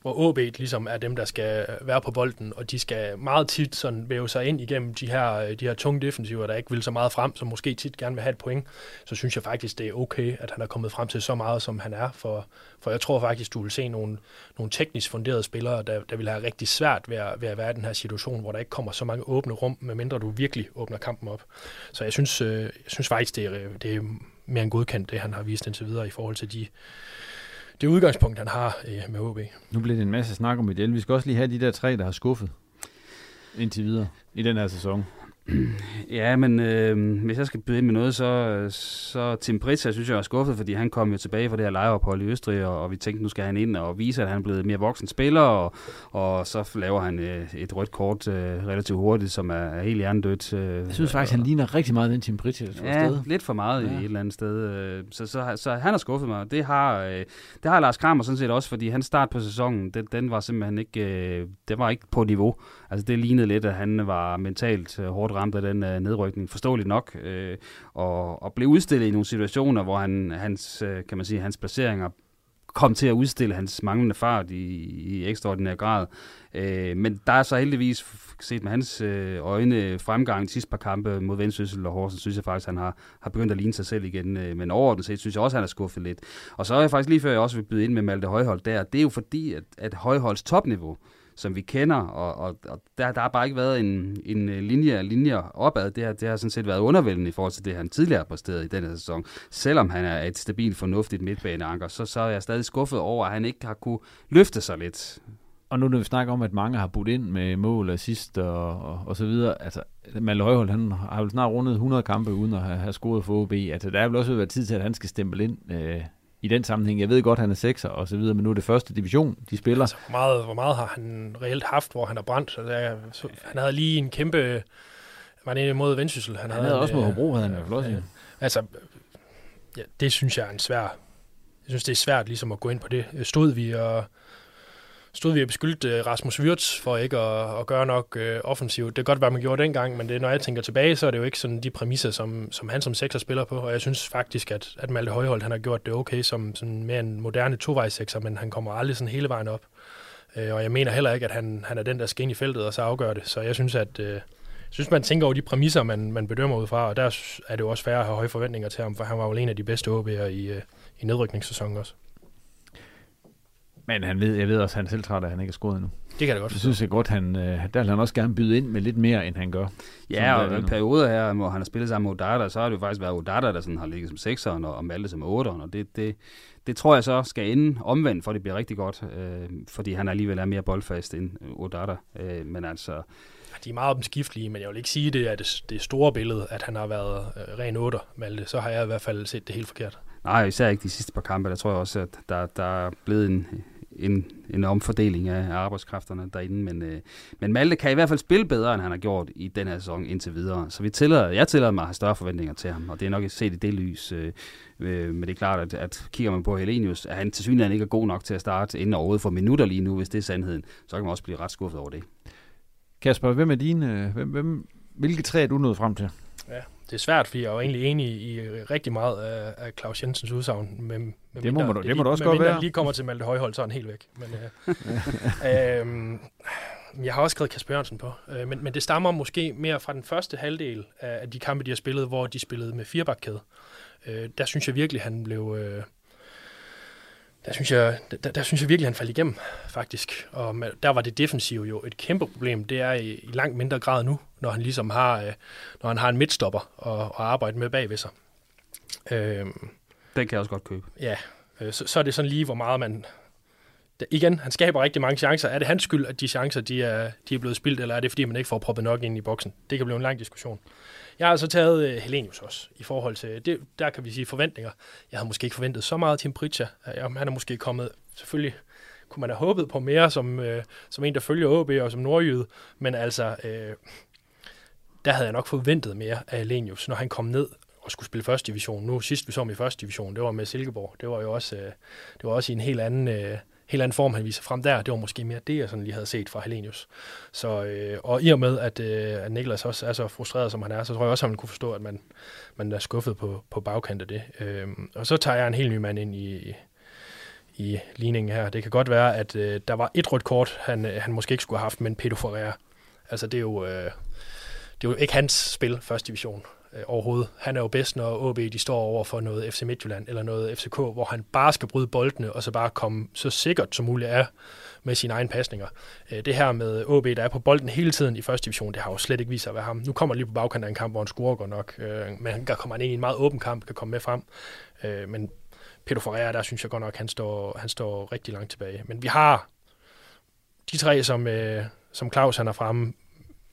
hvor OB ligesom er dem, der skal være på bolden, og de skal meget tit sådan væve sig ind igennem de her, øh, de her tunge defensiver, der ikke vil så meget frem, som måske tit gerne vil have et point, så synes jeg faktisk, det er okay, at han er kommet frem til så meget, som han er, for, for jeg tror faktisk, du vil se nogle, nogle teknisk funderede spillere, der, der vil have rigtig svært ved at, ved at være i den her situation, hvor der ikke kommer så mange åbne rum, medmindre du virkelig åbner kampen op. Så jeg synes, øh, jeg synes faktisk, det er, øh, det er mere end godkendt, det han har vist indtil videre i forhold til de det udgangspunkt, han har øh, med OB. Nu bliver det en masse snak om Vidal. Vi skal også lige have de der tre, der har skuffet indtil videre i den her sæson. Ja, men øh, hvis jeg skal byde ind med noget, så, så Tim Pritz, synes jeg er skuffet, fordi han kom jo tilbage fra det her lejeophold i Østrig, og, og vi tænkte, nu skal han ind og vise, at han er blevet mere voksen spiller, og, og så laver han øh, et rødt kort øh, relativt hurtigt, som er, er helt hjernedødt. Øh, jeg synes faktisk, og, han ligner rigtig meget den Tim Pritz, jeg tror ja, sted. lidt for meget ja. i et eller andet sted. Øh, så, så, så han har skuffet mig. Det har, øh, det har Lars Kramer sådan set også, fordi hans start på sæsonen, den, den var simpelthen ikke, øh, det var ikke på niveau. Altså det lignede lidt, at han var mentalt øh, hårdt ramt af den øh, nedrykning, forståeligt nok, øh, og, og blev udstillet i nogle situationer, hvor han, hans, øh, kan man sige, hans placeringer kom til at udstille hans manglende fart i, i ekstraordinær grad. Øh, men der er så heldigvis, set med hans øh, øjne, fremgang de sidste par kampe mod Vendsyssel og Horsens, synes jeg faktisk, han har, har begyndt at ligne sig selv igen. Øh, men overordnet set synes jeg også, han er skuffet lidt. Og så er jeg faktisk lige før, jeg også vil byde ind med Malte Højhold der. Det er jo fordi, at, at Højholds topniveau, som vi kender, og, og, og der, der har bare ikke været en, en øh, linje linjer opad. Det har, det har sådan set været undervældende i forhold til det, han tidligere har præsteret i denne sæson. Selvom han er et stabilt, fornuftigt midtbaneanker, så, så er jeg stadig skuffet over, at han ikke har kunne løfte sig lidt. og nu når vi snakker om, at mange har budt ind med mål, assist og, og, og så videre, altså Malte Højhold, han har vel snart rundet 100 kampe uden at have, have scoret for OB. Altså der er vel også været tid til, at han skal stemple ind øh, i den sammenhæng. Jeg ved godt, han er sekser og så videre, men nu er det første division, de spiller. Altså, hvor, meget, hvor meget har han reelt haft, hvor han har brændt? Så der, så, han havde lige en kæmpe... Var det mod Vendsyssel? Han, han havde, havde også mod Hobro, havde han jo flot, ja. Altså, ja, det synes jeg er en svær... Jeg synes, det er svært ligesom at gå ind på det. Stod vi og stod vi og beskyldte øh, Rasmus Wirtz for ikke at, at gøre nok øh, offensivt. Det kan godt være, man gjorde dengang, men det, når jeg tænker tilbage, så er det jo ikke sådan de præmisser, som, som han som sekser spiller på. Og jeg synes faktisk, at, at Malte Højhold han har gjort det okay som sådan mere en moderne tovejsekser, men han kommer aldrig sådan hele vejen op. Øh, og jeg mener heller ikke, at han, han er den, der skal ind i feltet og så afgør det. Så jeg synes, at øh, jeg synes, man tænker over de præmisser, man, man bedømmer ud fra, og der er det jo også fair at have høje forventninger til ham, for han var jo en af de bedste OB'er i, øh, i nedrykningssæsonen også. Men han ved, jeg ved også, at han selv træt, at han ikke er scoret endnu. Det kan det godt. Jeg synes jeg godt, han, øh, der vil han også gerne byde ind med lidt mere, end han gør. Ja, og i perioder her, hvor han har spillet sammen med Odata, så har det jo faktisk været Odata, der sådan har ligget som sekseren, og Malte som otteren, og det, det, det tror jeg så skal ende omvendt, for det bliver rigtig godt, øh, fordi han alligevel er mere boldfast end Odata. Øh, men altså... De er meget omskiftelige, men jeg vil ikke sige, det er det, det store billede, at han har været øh, ren otter, Malte. Så har jeg i hvert fald set det helt forkert. Nej, især ikke de sidste par kampe. Der tror jeg også, at der, der er blevet en, en, en omfordeling af arbejdskrafterne derinde. Men, øh, men Malte kan i hvert fald spille bedre, end han har gjort i den her sæson indtil videre. Så vi tillader, jeg tillader mig at have større forventninger til ham, og det er nok set i det lys. Øh, øh, men det er klart, at, at kigger man på Helenius, at han til synligheden ikke er god nok til at starte inden overhovedet for minutter lige nu, hvis det er sandheden, så kan man også blive ret skuffet over det. Kasper, hvem er dine, hvem, hvem, hvilke tre er du nået frem til? Ja, det er svært, fordi jeg er jo egentlig enig i rigtig meget af, af Claus Jensens udsagn. Med, med det, mindre, må, du, det, det må du også godt være. lige kommer til Malte Højhold, så er han helt væk. Men, øh, øh, jeg har også skrevet Kasper Jørgensen på, øh, men, men det stammer måske mere fra den første halvdel af de kampe, de har spillet, hvor de spillede med firebakkæde. Øh, der synes jeg virkelig, han blev... Øh, der synes, jeg, der, der synes jeg virkelig, han faldt igennem, faktisk. Og der var det defensive jo et kæmpe problem. Det er i, i langt mindre grad nu, når han ligesom har, øh, når han har en midtstopper at, at arbejde med bagved sig. Øh, Den kan jeg også godt købe. Ja, øh, så, så er det sådan lige, hvor meget man... Der, igen, han skaber rigtig mange chancer. Er det hans skyld, at de chancer de er, de er blevet spildt, eller er det, fordi man ikke får proppet nok ind i boksen? Det kan blive en lang diskussion. Jeg har altså taget øh, Helenius også, i forhold til, det, der kan vi sige forventninger. Jeg havde måske ikke forventet så meget Tim Pritja. Øh, han er måske kommet, selvfølgelig kunne man have håbet på mere som, øh, som en, der følger AB og som nordjyde, men altså, øh, der havde jeg nok forventet mere af Helenius, når han kom ned og skulle spille første division. Nu sidst vi så ham i første division, det var med Silkeborg. Det var jo også, øh, det var også i en helt anden, øh, helt anden form, han viser frem der. Det var måske mere det, jeg sådan lige havde set fra Helenius. Så, øh, og i og med, at, øh, at Niklas også er så frustreret, som han er, så tror jeg også, at han kunne forstå, at man, man er skuffet på, på bagkant af det. Øh, og så tager jeg en helt ny mand ind i, i ligningen her. Det kan godt være, at øh, der var et rødt kort, han, øh, han måske ikke skulle have haft, men Pedro Ferreira. Altså, det er jo, øh, det er jo ikke hans spil, første division øh, overhovedet. Han er jo bedst, når AB de står over for noget FC Midtjylland eller noget FCK, hvor han bare skal bryde boldene og så bare komme så sikkert som muligt af med sine egne pasninger. Øh, det her med AB, der er på bolden hele tiden i første division, det har jo slet ikke vist sig at være ham. Nu kommer lige på bagkanten af en kamp, hvor han scorer godt nok, øh, men der kommer han ind i en meget åben kamp, kan komme med frem. Øh, men Pedro Ferreira, der synes jeg godt nok, han står, han står rigtig langt tilbage. Men vi har de tre, som, øh, som Claus han er fremme,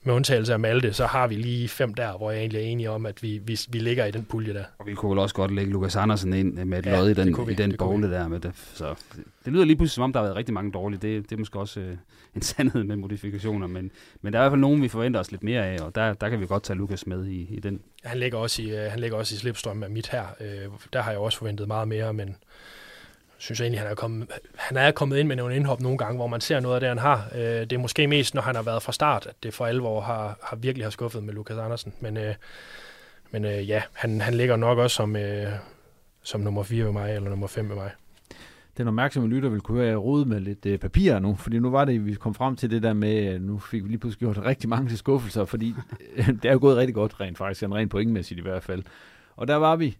med undtagelse af Malte, så har vi lige fem der, hvor jeg egentlig er enig om, at vi, vi, vi ligger i den pulje der. Og vi kunne vel også godt lægge Lukas Andersen ind med et ja, lod i den, i den bogle der. Med det. Så det, lyder lige pludselig, som om der har været rigtig mange dårlige. Det, det er måske også øh, en sandhed med modifikationer, men, men der er i hvert fald nogen, vi forventer os lidt mere af, og der, der kan vi godt tage Lukas med i, i den. Han ligger også i, øh, han ligger også i slipstrøm af mit her. Øh, der har jeg også forventet meget mere, men synes jeg egentlig, han er, kommet, han er kommet ind med nogle indhop nogle gange, hvor man ser noget af det, han har. Øh, det er måske mest, når han har været fra start, at det for alvor har, har virkelig har skuffet med Lukas Andersen. Men, øh, men øh, ja, han, han ligger nok også som, øh, som nummer 4 med mig, eller nummer 5 med mig. Den opmærksomme lytter vil kunne høre, rode med lidt øh, papir nu, fordi nu var det, vi kom frem til det der med, øh, nu fik vi lige pludselig gjort rigtig mange til skuffelser, fordi øh, det er jo gået rigtig godt rent faktisk, rent pointmæssigt i hvert fald. Og der var vi,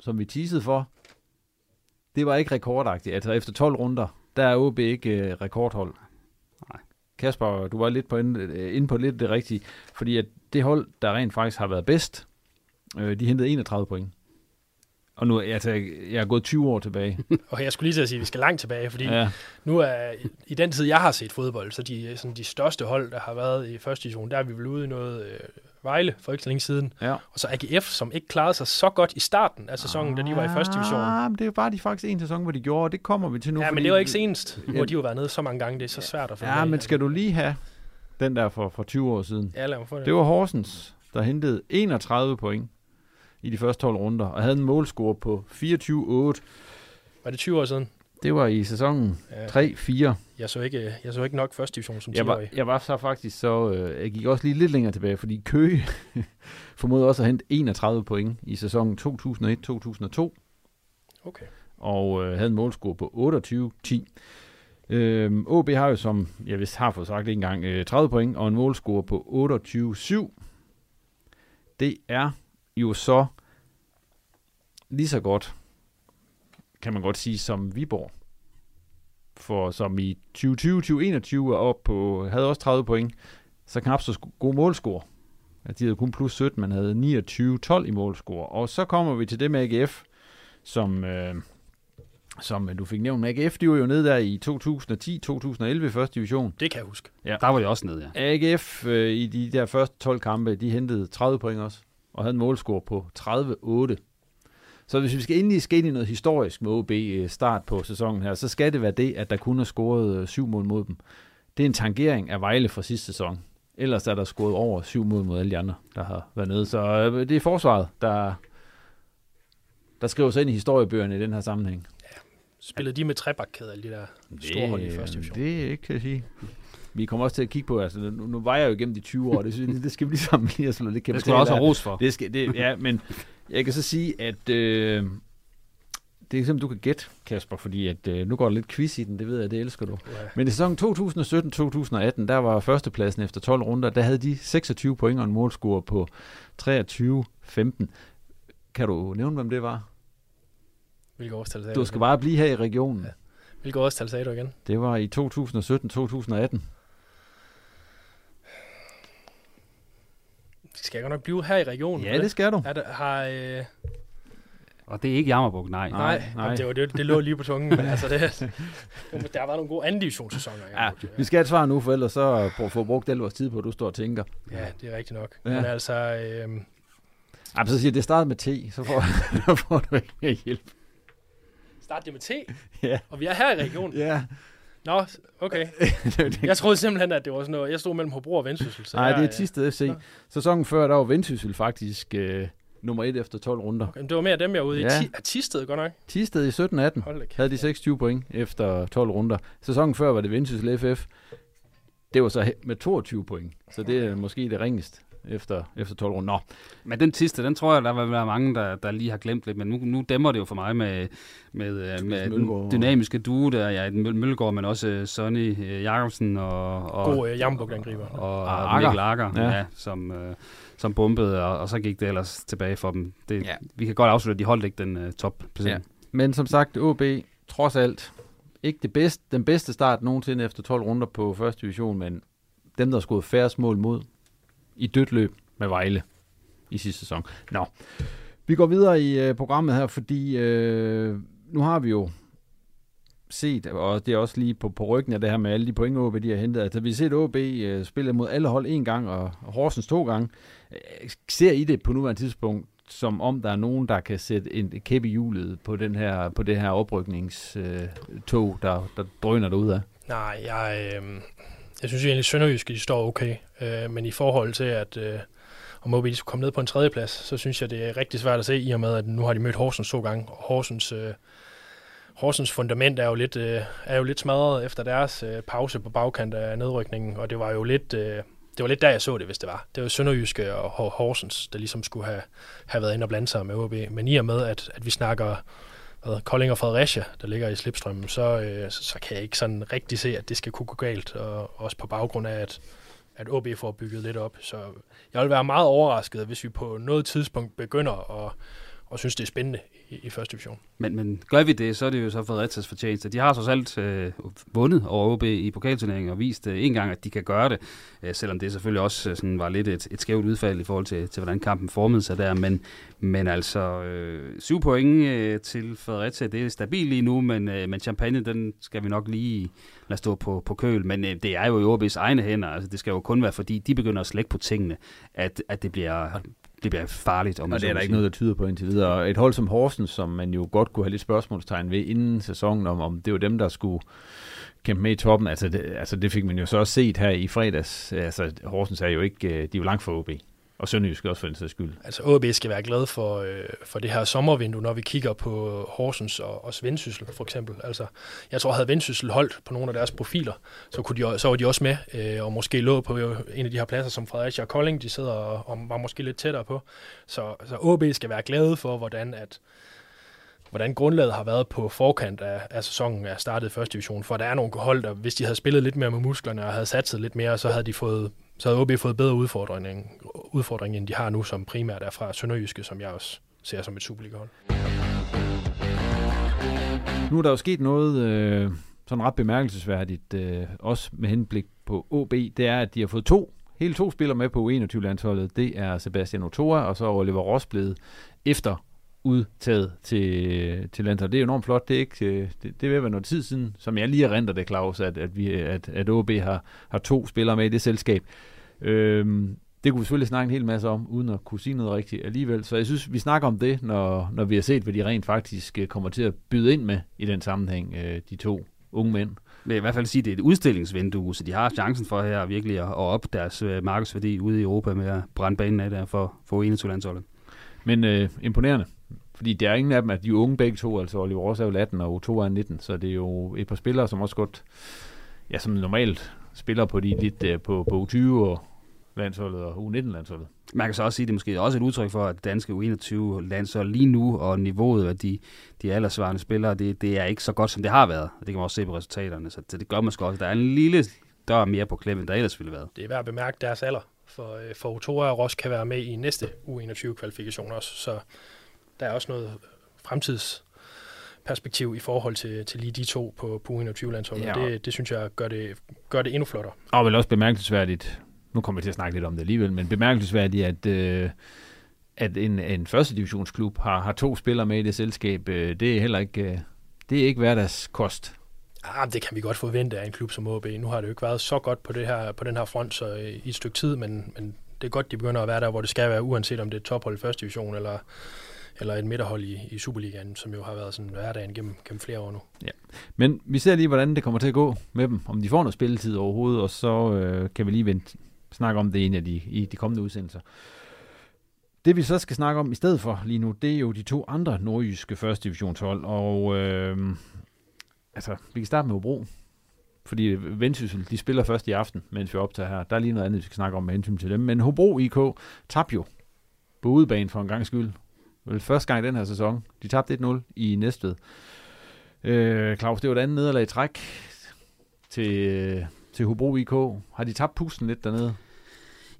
som vi teasede for, det var ikke rekordagtigt. Altså efter 12 runder, der er OB ikke uh, rekordhold. Nej. Kasper, du var lidt på inde, øh, inde på lidt det rigtige, fordi at det hold, der rent faktisk har været bedst, øh, de hentede 31 point. Og nu, altså, jeg er gået 20 år tilbage. Og jeg skulle lige til at sige, at vi skal langt tilbage, fordi ja. ja. nu er i den tid, jeg har set fodbold, så de, sådan de største hold, der har været i første division, der er vi vel ude i noget øh, Vejle for ikke så længe siden. ja. Og så AGF, som ikke klarede sig så godt i starten af sæsonen, da de var i første division. Ah, men det bare de faktisk en sæson, hvor de gjorde, og det kommer vi til nu. Ja, men det var ikke senest. Har de jo været nede så mange gange, det er så svært at finde Ja, men skal du lige have den der for, for 20 år siden? Ja, lad mig få det. Det var Horsens, der hentede 31 point i de første 12 runder, og havde en målscore på 24-8. Var det 20 år siden? Det var i sæsonen Ja. 3-4. Jeg så ikke, jeg så ikke nok første division som 10 Jeg var, jeg var så faktisk så... Øh, jeg gik også lige lidt længere tilbage, fordi Køge formåede også at hente 31 point i sæsonen 2001-2002, Okay. og øh, havde en målscore på 28-10. Øhm, OB har jo, som jeg vist har fået sagt en gang, øh, 30 point og en målscore på 28-7. Det er jo så lige så godt, kan man godt sige, som Viborg. For som i 2020-2021 er op på, havde også 30 point, så knap så god målscore. Ja, de havde kun plus 17, man havde 29-12 i målscore. Og så kommer vi til det med AGF, som, øh, som du fik nævnt. AGF, de var jo nede der i 2010-2011 i første division. Det kan jeg huske. Der var de også nede, ja. AGF øh, i de der første 12 kampe, de hentede 30 point også, og havde en målscore på 30-8. Så hvis vi skal endelig skal ind i noget historisk med OB øh, start på sæsonen her, så skal det være det, at der kun er scoret øh, syv mål mod dem. Det er en tangering af Vejle fra sidste sæson. Ellers er der scoret over syv mål mod alle de andre, der har været nede. Så øh, det er forsvaret, der, der skriver sig ind i historiebøgerne i den her sammenhæng. Spillede de med trebakkæder, alle de der store hold i første division? Det er ikke, kan jeg sige. Vi kommer også til at kigge på, altså nu, nu var jeg jo igennem de 20 år, det, synes, det skal vi ligesom lige have slået lidt Det skulle du også have ros for. det skal, det, ja, men jeg kan så sige, at øh, det er simpelthen, du kan gætte, Kasper, fordi at, øh, nu går der lidt quiz i den, det ved jeg, det elsker du. Ja. Men i sæsonen 2017-2018, der var førstepladsen efter 12 runder, der havde de 26 point og en målscore på 23-15. Kan du nævne, hvem det var? Hvilke årstal sagde Du skal bare blive her i regionen. Ja. Hvilke årstal sagde du igen? Det var i 2017-2018. Skal jeg godt nok blive her i regionen? Ja, det skal du. Er der, har, øh, Og det er ikke Jammerbuk, nej. Nej, nej, nej. Det, var, det, det lå lige på tungen, men altså det, der har været nogle gode anden divisionssæsoner. Ja, vi skal have et svar nu, for ellers så prøv at få brugt al vores tid på, at du står og tænker. ja, det er rigtigt nok. Ja. Men altså, øh, Ej, så siger det starter med T, så får, så får du ikke mere hjælp. start det med T, Ja. og vi er her i regionen. Ja. Nå, okay. Jeg troede simpelthen, at det var sådan noget, jeg stod mellem Hobro og Vendsyssel. Nej, det er Tisted FC. Nå. Sæsonen før, der var Vendsyssel faktisk øh, nummer et efter 12 runder. Okay, men det var mere dem, jeg var ude Ja. i. Ti- Tisted godt nok? Tisted i 17-18 Hold da kæft. havde de 26 point efter 12 runder. Sæsonen før var det Vendsyssel FF. Det var så med 22 point, så det er måske det ringest efter, efter 12 runder. Nå, Men den sidste, den tror jeg, der vil være mange, der, der lige har glemt lidt. Men nu, nu dæmmer det jo for mig med, med, øh, med den dynamiske duo der. Ja, Møl- Mølgaard, men også øh, Sonny øh, Jacobsen og, og, God øh, Jambuk-angriber. og, Ah, og Akker. Mikkel Akker, Ja. ja. Som, øh, som bombede, og, og så gik det ellers tilbage for dem. Det, Ja. Vi kan godt afslutte, at de holdt ikke den uh, top Ja. Men som sagt, OB, trods alt, ikke det bedste, den bedste start nogensinde efter 12 runder på første division, men dem, der har skudt færrest mål mod i dødt løb med Vejle i sidste sæson. Nå, vi går videre i øh, programmet her, fordi øh, nu har vi jo set, og det er også lige på, på ryggen af det her med alle de point, OB de har hentet. Altså, vi har set OB øh, spille mod alle hold en gang, og Horsens to gange. Øh, ser I det på nuværende tidspunkt, som om der er nogen, der kan sætte en kæp i hjulet på, den her, på det her oprykningstog, øh, tog, der, der drøner derudad? Nej, jeg, øh, jeg synes egentlig, at Sønderjyske de står okay. Øh, men i forhold til, at øh, om OB de skulle komme ned på en tredjeplads, så synes jeg, det er rigtig svært at se, i og med, at nu har de mødt Horsens to gange. Og Horsens, øh, Horsens fundament er jo, lidt, øh, er jo lidt smadret efter deres øh, pause på bagkant af nedrykningen, og det var jo lidt... Øh, det var lidt der, jeg så det, hvis det var. Det var Sønderjyske og Horsens, der ligesom skulle have, have været inde og blande sig med OB. Men i og med, at, at vi snakker hvad, Kolding og Fredericia, der ligger i slipstrømmen, så, øh, så, så kan jeg ikke sådan rigtig se, at det skal kunne gå galt. Og også på baggrund af, at, at OB får bygget lidt op. Så jeg vil være meget overrasket, hvis vi på noget tidspunkt begynder at, og synes, det er spændende i, i første division. Men, men gør vi det, så er det jo så Frederiциas fortjeneste. De har så alt øh, vundet over OB i pokalturneringen og vist øh, en gang, at de kan gøre det, øh, selvom det selvfølgelig også øh, sådan var lidt et, et skævt udfald i forhold til, til hvordan kampen formede sig der. Men, men altså, øh, syv point øh, til Fredericia, det er stabilt lige nu, men, øh, men champagne, den skal vi nok lige lade stå på, på køl. Men øh, det er jo i OB's egne hænder. Altså, det skal jo kun være, fordi de begynder at slække på tingene, at, at det bliver det bliver farligt. Om og det er der ikke noget, der tyder på indtil videre. Et hold som Horsens, som man jo godt kunne have lidt spørgsmålstegn ved inden sæsonen, om, om det var dem, der skulle kæmpe med i toppen. Altså det, altså det fik man jo så også set her i fredags. Altså Horsens er jo ikke, øh, de er jo langt fra OB og Sønderjysk også for den sags skyld. Altså AB skal være glad for, øh, for det her sommervindue, når vi kigger på Horsens og, og Vendsyssel for eksempel. Altså, jeg tror, havde Vendsyssel holdt på nogle af deres profiler, så, kunne de, så var de også med, øh, og måske lå på en af de her pladser, som Fredericia og Kolding, de sidder og, og var måske lidt tættere på. Så, så AB skal være glade for, hvordan at hvordan grundlaget har været på forkant af, af sæsonen er startet i første division, for der er nogle hold, der hvis de havde spillet lidt mere med musklerne og havde satset lidt mere, så havde de fået så havde OB fået bedre udfordring, udfordring, end de har nu, som primært er fra Sønderjyske, som jeg også ser som et Superliga-hold. Nu er der jo sket noget øh, sådan ret bemærkelsesværdigt, øh, også med henblik på OB, det er, at de har fået to, hele to spillere med på U21-landsholdet. Det er Sebastian Otoa og så Oliver Ross blevet efter udtaget til, til landsholdet. Det er enormt flot. Det er, ikke, øh, det, det vil være noget tid siden, som jeg lige erindrer det, Claus, at, at, vi, at, at OB har, har to spillere med i det selskab. Øhm, det kunne vi selvfølgelig snakke en hel masse om, uden at kunne sige noget rigtigt alligevel. Så jeg synes, vi snakker om det, når, når vi har set, hvad de rent faktisk øh, kommer til at byde ind med i den sammenhæng, øh, de to unge mænd. vil i hvert fald sige, at det er et udstillingsvindue, så de har chancen for her virkelig at, op deres markedsværdi ude i Europa med at brænde banen af der for, for 21 landsholdet. Men øh, imponerende. Fordi der er ingen af dem, at de er unge begge to, altså Oliver Ross er jo 18 og Otto er 19, så det er jo et par spillere, som også godt, ja, som normalt spiller på de lidt uh, på, på U20 og landsholdet og U19-landsholdet. Man kan så også sige, at det måske også et udtryk for, at danske U21-landshold lige nu, og niveauet af de, de aldersvarende spillere, det, det er ikke så godt, som det har været. Og det kan man også se på resultaterne. Så det, det gør måske også, der er en lille dør mere på klemmen, der ellers ville være. Det er værd at bemærke deres alder, for, øh, for Otoa og Ross kan være med i næste U21-kvalifikation også. Så der er også noget fremtids perspektiv i forhold til, til lige de to på, på 21 landsholdet. Ja. Det, det synes jeg gør det, gør det endnu flottere. Og vel også bemærkelsesværdigt, nu kommer vi til at snakke lidt om det alligevel, men bemærkelsesværdigt, at, øh, at en, en første divisionsklub har, har to spillere med i det selskab, øh, det er heller ikke, øh, det er ikke hverdagskost. Ah, det kan vi godt forvente af en klub som OB. Nu har det jo ikke været så godt på, det her, på den her front så, øh, i et stykke tid, men, men det er godt, de begynder at være der, hvor det skal være, uanset om det er tophold i første division eller eller et midterhold i, i Superligaen, som jo har været sådan hverdagen gennem, gennem flere år nu. Ja. Men vi ser lige, hvordan det kommer til at gå med dem, om de får noget spilletid overhovedet, og så øh, kan vi lige vente, snakke om det i en af de, i de kommende udsendelser. Det vi så skal snakke om i stedet for lige nu, det er jo de to andre nordjyske første divisionshold, og øh, altså, vi kan starte med Hobro, fordi Vendsyssel, de spiller først i aften, mens vi optager her. Der er lige noget andet, vi skal snakke om med hensyn til dem. Men Hobro IK tabte jo på udebane for en gang skyld Vel første gang i den her sæson. De tabte 1-0 i Næstved. Øh, Claus, det var et andet nederlag i træk til, til Hobro IK. Har de tabt pusten lidt dernede?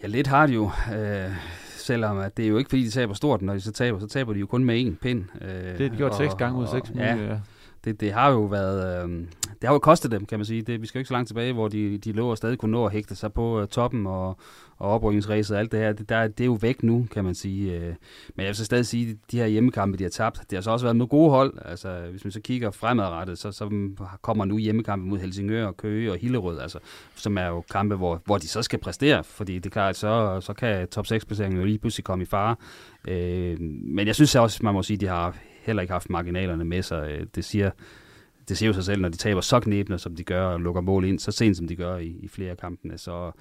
Ja, lidt har de jo. Øh, selvom at det er jo ikke fordi, de taber stort, når de så taber, så taber de jo kun med én pind. Øh, det har de gjort seks gange ud af seks ja, ja. Det, det har jo været, øh, det har jo kostet dem, kan man sige. Det, vi skal jo ikke så langt tilbage, hvor de, de lå og stadig kunne nå at hægte sig på øh, toppen og, og oprykningsræset og alt det her. Det, der, det er jo væk nu, kan man sige. Øh. Men jeg vil så stadig sige, at de her hjemmekampe, de har tabt, det har så også været med gode hold. Altså, hvis man så kigger fremadrettet, så, så kommer nu hjemmekampe mod Helsingør og Køge og Hillerød, altså, som er jo kampe, hvor, hvor de så skal præstere, fordi det er klart, så, så kan top 6-placeringen jo lige pludselig komme i fare. Øh, men jeg synes også, man må sige, at de har heller ikke haft marginalerne med sig. Øh, det siger det ser jo sig selv, når de taber så knæbende, som de gør, og lukker mål ind så sent, som de gør i, i flere af kampene. Så,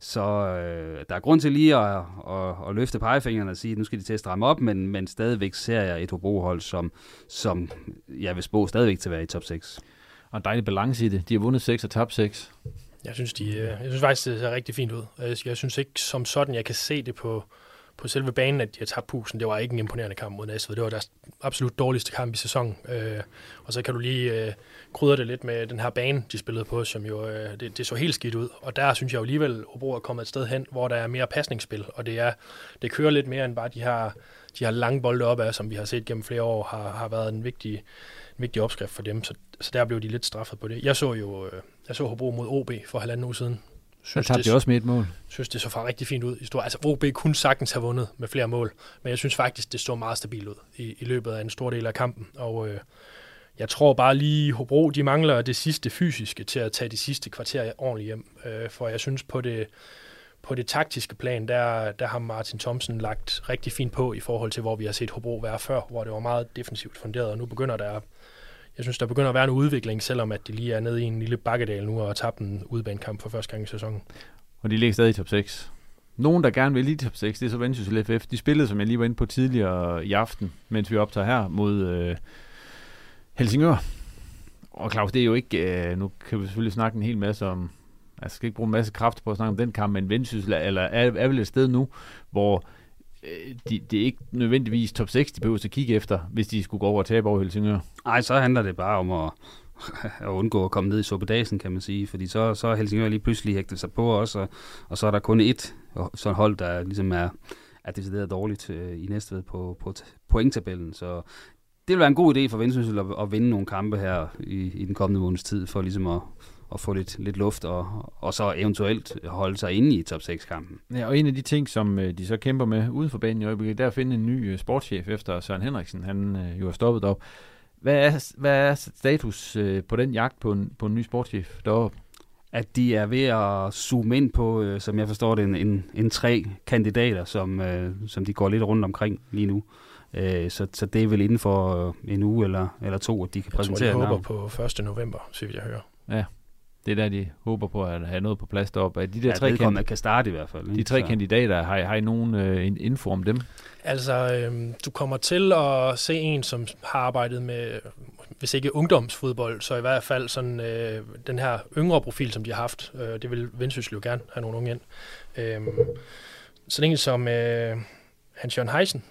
så øh, der er grund til lige at, at, at løfte pegefingrene og sige, at nu skal de til at stramme op, men, men stadigvæk ser jeg et Hobro-hold, som, som jeg vil spå stadigvæk til at være i top 6. Og en dejlig balance i det. De har vundet 6 og tabt 6. Jeg synes, de, øh, jeg synes faktisk, det ser rigtig fint ud. Jeg synes ikke som sådan, jeg kan se det på, på selve banen, at de har tabt pusen. Det var ikke en imponerende kamp mod Næstved. Det var deres absolut dårligste kamp i sæsonen. Øh, og så kan du lige øh, krydre det lidt med den her bane, de spillede på, som jo øh, det, det så helt skidt ud. Og der synes jeg jo alligevel, Hobro er kommet et sted hen, hvor der er mere pasningsspil, og det er det kører lidt mere end bare de her, de her lange bolde op af, som vi har set gennem flere år, har, har været en vigtig, en vigtig opskrift for dem. Så, så der blev de lidt straffet på det. Jeg så jo øh, jeg så Hobro mod OB for halvanden uge siden, Synes, der tabte de også med et mål. synes, det så faktisk rigtig fint ud i stor. Altså, OB kunne sagtens have vundet med flere mål, men jeg synes faktisk, det så meget stabilt ud i, i løbet af en stor del af kampen. Og øh, jeg tror bare lige, Hobro, de mangler det sidste fysiske til at tage de sidste kvarter ordentligt hjem. Øh, for jeg synes, på det, på det taktiske plan, der, der har Martin Thomsen lagt rigtig fint på i forhold til, hvor vi har set Hobro være før, hvor det var meget defensivt funderet, og nu begynder der jeg synes, der begynder at være en udvikling, selvom at de lige er nede i en lille bakkedal nu og har tabt en udbanekamp for første gang i sæsonen. Og de ligger stadig i top 6. Nogen, der gerne vil i top 6, det er så Vendsyssel FF. De spillede, som jeg lige var inde på tidligere i aften, mens vi optager her, mod øh, Helsingør. Og Claus, det er jo ikke... Øh, nu kan vi selvfølgelig snakke en hel masse om... Altså, jeg skal ikke bruge en masse kraft på at snakke om den kamp, men Vendsyssel eller er, er vel et sted nu, hvor Øh, de, det er ikke nødvendigvis top 6, de behøver at kigge efter, hvis de skulle gå over og tabe over Helsingør. Nej, så handler det bare om at, at undgå at komme ned i suppedasen, kan man sige. Fordi så, så er Helsingør lige pludselig hægtet sig på os, og, og så er der kun ét sådan hold, der ligesom er, er decideret dårligt øh, i Næstved på, på pointtabellen. Så det vil være en god idé for Vendsyssel at, at vinde nogle kampe her i, i den kommende måneds tid, for ligesom at, at få lidt, lidt luft, og, og så eventuelt holde sig inde i top 6-kampen. Ja, og en af de ting, som øh, de så kæmper med uden for banen i øjeblikket, det er at finde en ny øh, sportschef efter Søren Henriksen. Han øh, jo er stoppet op. Hvad er, hvad er status på den jagt på en, på en ny sportschef deroppe? At de er ved at zoome ind på, som jeg forstår det, en, en, en tre kandidater, som, som de går lidt rundt omkring lige nu. Øh, så, så det er vel inden for en uge eller, eller to, at de kan Jeg tror, præsentere de et håber navn. på 1. november, så vidt jeg hører. Ja, det er der, de håber på at have noget på plads deroppe. Er De der Ja, tre, kan, kan starte i hvert fald. de ikke? tre Så- kandidater, har, I- har I nogen øh, info om dem? Altså, øhm, du kommer til at se en, som har arbejdet med, hvis ikke ungdomsfodbold, så i hvert fald sådan øh, den her yngre profil, som de har haft. Øh, det vil Vendsyssel jo gerne have nogle unge ind. Øhm, sådan en som øh, Hans-Jørgen Heisen,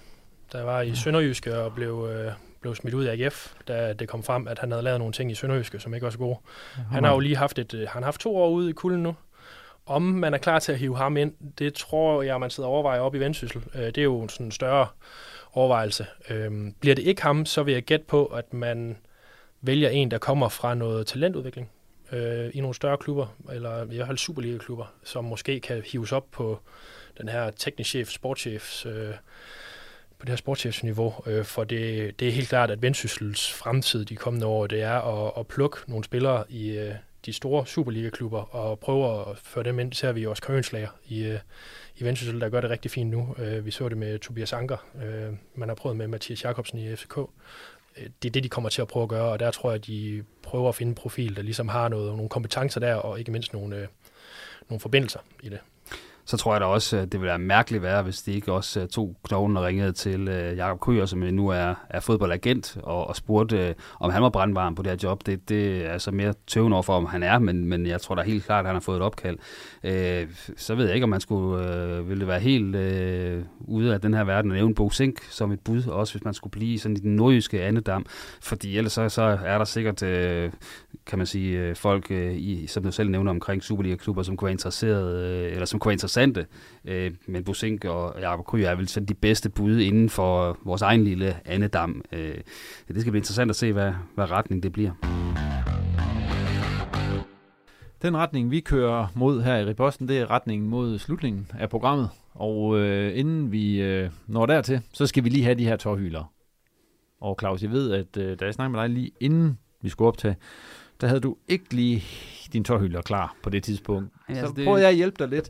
der var i Sønderjyske og blev, øh, blev smidt ud af AGF, da det kom frem, at han havde lavet nogle ting i Sønderjyske, som ikke var så gode. Han har jo lige haft, et, øh, han har haft to år ude i kulden nu. Om man er klar til at hive ham ind, det tror jeg, man sidder og overvejer op i Vendsyssel. Øh, Det er jo sådan en større overvejelse. Øhm, Bliver det ikke ham, så vil jeg gætte på, at man vælger en, der kommer fra noget talentudvikling øh, i nogle større klubber, eller i hvert fald Superliga-klubber, som måske kan hives op på den her teknisk chef, sportschefs, øh, på det her sportschefsniveau, øh, for det, det er helt klart, at Vendsyssels fremtid de kommende år, det er at, at plukke nogle spillere i øh, de store Superliga-klubber og prøve at føre dem ind. Ser vi jo også Kørenslager i, øh, i Vendsyssel, der gør det rigtig fint nu. Øh, vi så det med Tobias Anker. Øh, man har prøvet med Mathias Jakobsen i FCK. Øh, Det er det, de kommer til at prøve at gøre, og der tror jeg, at de prøver at finde en profil, der ligesom har noget, nogle kompetencer der, og ikke mindst nogle, øh, nogle forbindelser i det. Så tror jeg da også, at det ville være mærkeligt værre, hvis de ikke også øh, tog knoglen og ringede til øh, Jakob Køger, som nu er, er fodboldagent, og, og spurgte, øh, om han var brandvarm på det her job. Det, det er altså mere tøvende over for, om han er, men, men jeg tror da helt klart, at han har fået et opkald. Øh, så ved jeg ikke, om man skulle, øh, ville være helt øh, ude af den her verden og nævne Bo Sink som et bud, også hvis man skulle blive sådan i den nordjyske andedam, fordi ellers så, så er der sikkert, øh, kan man sige, øh, folk, øh, i, som du selv nævner omkring Superliga-klubber, som kunne være interesseret, øh, eller som kunne være interessante, men Bosink og Jakob Kry er vel sådan de bedste bud inden for vores egen lille andedam. Det skal blive interessant at se, hvad, hvad retning det bliver. Den retning, vi kører mod her i Riposten, det er retningen mod slutningen af programmet. Og øh, inden vi øh, når dertil, så skal vi lige have de her tårhyler. Og Claus, jeg ved, at øh, da jeg snakkede med dig lige inden vi skulle optage, der havde du ikke lige din tårhyler klar på det tidspunkt. Ja, så altså, det- prøvede jeg at hjælpe dig lidt.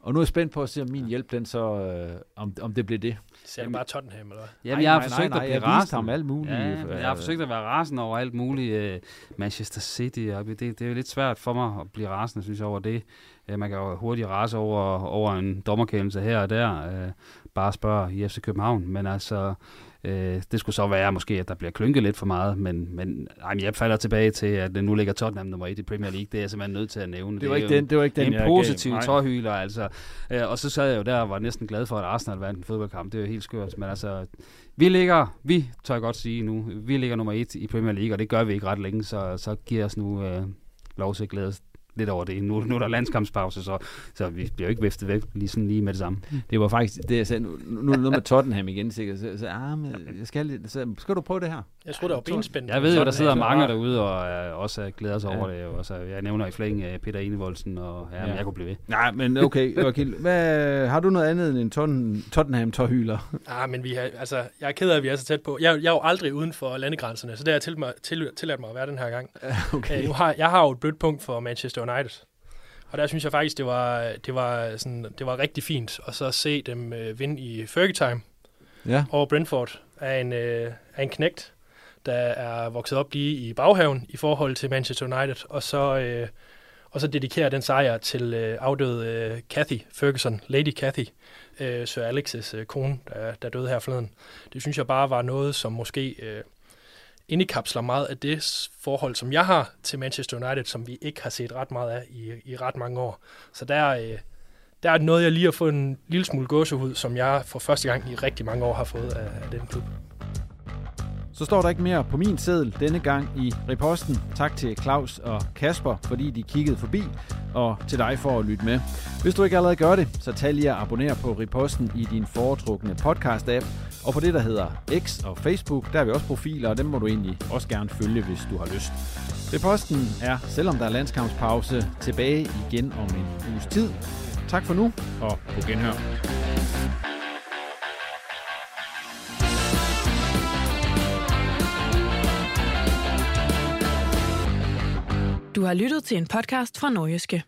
Og nu er jeg spændt på at se, om min hjælp, den så, øh, om, om det bliver det. Ser du bare Tottenham, eller hvad? Jamen, jeg har nej, forsøgt nej, at nej, blive jeg viste rasende. ham alt muligt, Ja, øh, jeg har forsøgt at være rasende over alt muligt. øh, Manchester City, og det, det er jo lidt svært for mig at blive rasende, synes jeg, over det. Øh, Man kan jo hurtigt rase over, over en dommerkendelse her og der. øh, Bare spørg i FC København. Men altså, Øh, det skulle så være måske, at der bliver klynket lidt for meget, men, men ej, jeg falder tilbage til, at nu ligger Tottenham nummer 1 i Premier League. Det er jeg simpelthen nødt til at nævne. Det var er ikke den, det var ikke den, en jeg positiv gav. Tårhyler, altså. Øh, og så sad jeg jo der og var næsten glad for, at Arsenal vandt en fodboldkamp. Det er jo helt skørt, men altså, vi ligger, vi tør jeg godt sige nu, vi ligger nummer 1 i Premier League, og det gør vi ikke ret længe, så, så giver os nu øh, lov til at glæde os lidt over det. Nu, nu er der landskampspause, så, så vi bliver jo ikke viftet væk lige, sådan lige med det samme. Mm. Det var faktisk det, jeg sagde. Nu, nu er det noget med Tottenham igen, sikkert. Så, så, ah, men jeg skal, lige, så, skal du prøve det her? Jeg tror, der var benspænd. Jeg ved jo, der sidder mange derude og øh, også glæder sig Ja. over det. Og så, jeg nævner i flæng øh, Peter Enevoldsen, og ja, Ja. jeg kunne blive ved. Nej, men okay, Joachim. Hvad, har du noget andet end en ton, Tottenham tårhyler? Ah, men vi har, altså, jeg er ked af, at vi er så tæt på. Jeg, jeg er jo aldrig uden for landegrænserne, så det har jeg til, mig, til, tilladt mig at være den her gang. Okay. Øh, nu har, jeg har jo et blødt punkt for Manchester United. Og der synes jeg faktisk, det var, det var, sådan, det var rigtig fint at så se dem øh, vinde i Fergie Time Ja. over Brentford af en, øh, af en knægt, der er vokset op lige i baghaven i forhold til Manchester United, og så, øh, og så dedikere den sejr til øh, afdøde øh, Kathy Ferguson, Lady Kathy, øh, Sir Alex's øh, kone, der, der døde her forleden. Det synes jeg bare var noget, som måske øh, indekapsler meget af det forhold, som jeg har til Manchester United, som vi ikke har set ret meget af i, i ret mange år. Så der, øh, der er noget, jeg lige har fået en lille smule gåsehud, som jeg for første gang i rigtig mange år har fået af, af den klub. Så står der ikke mere på min seddel denne gang i reposten. Tak til Claus og Kasper, fordi de kiggede forbi, og til dig for at lytte med. Hvis du ikke allerede gør det, så tag lige at abonnere på reposten i din foretrukne podcast-app. Og på det, der hedder X og Facebook, der er vi også profiler, og dem må du egentlig også gerne følge, hvis du har lyst. Reposten er, selvom der er landskampspause, tilbage igen om en uges tid. Tak for nu, og på genhør. Du har lyttet til en podcast fra Nordjyske.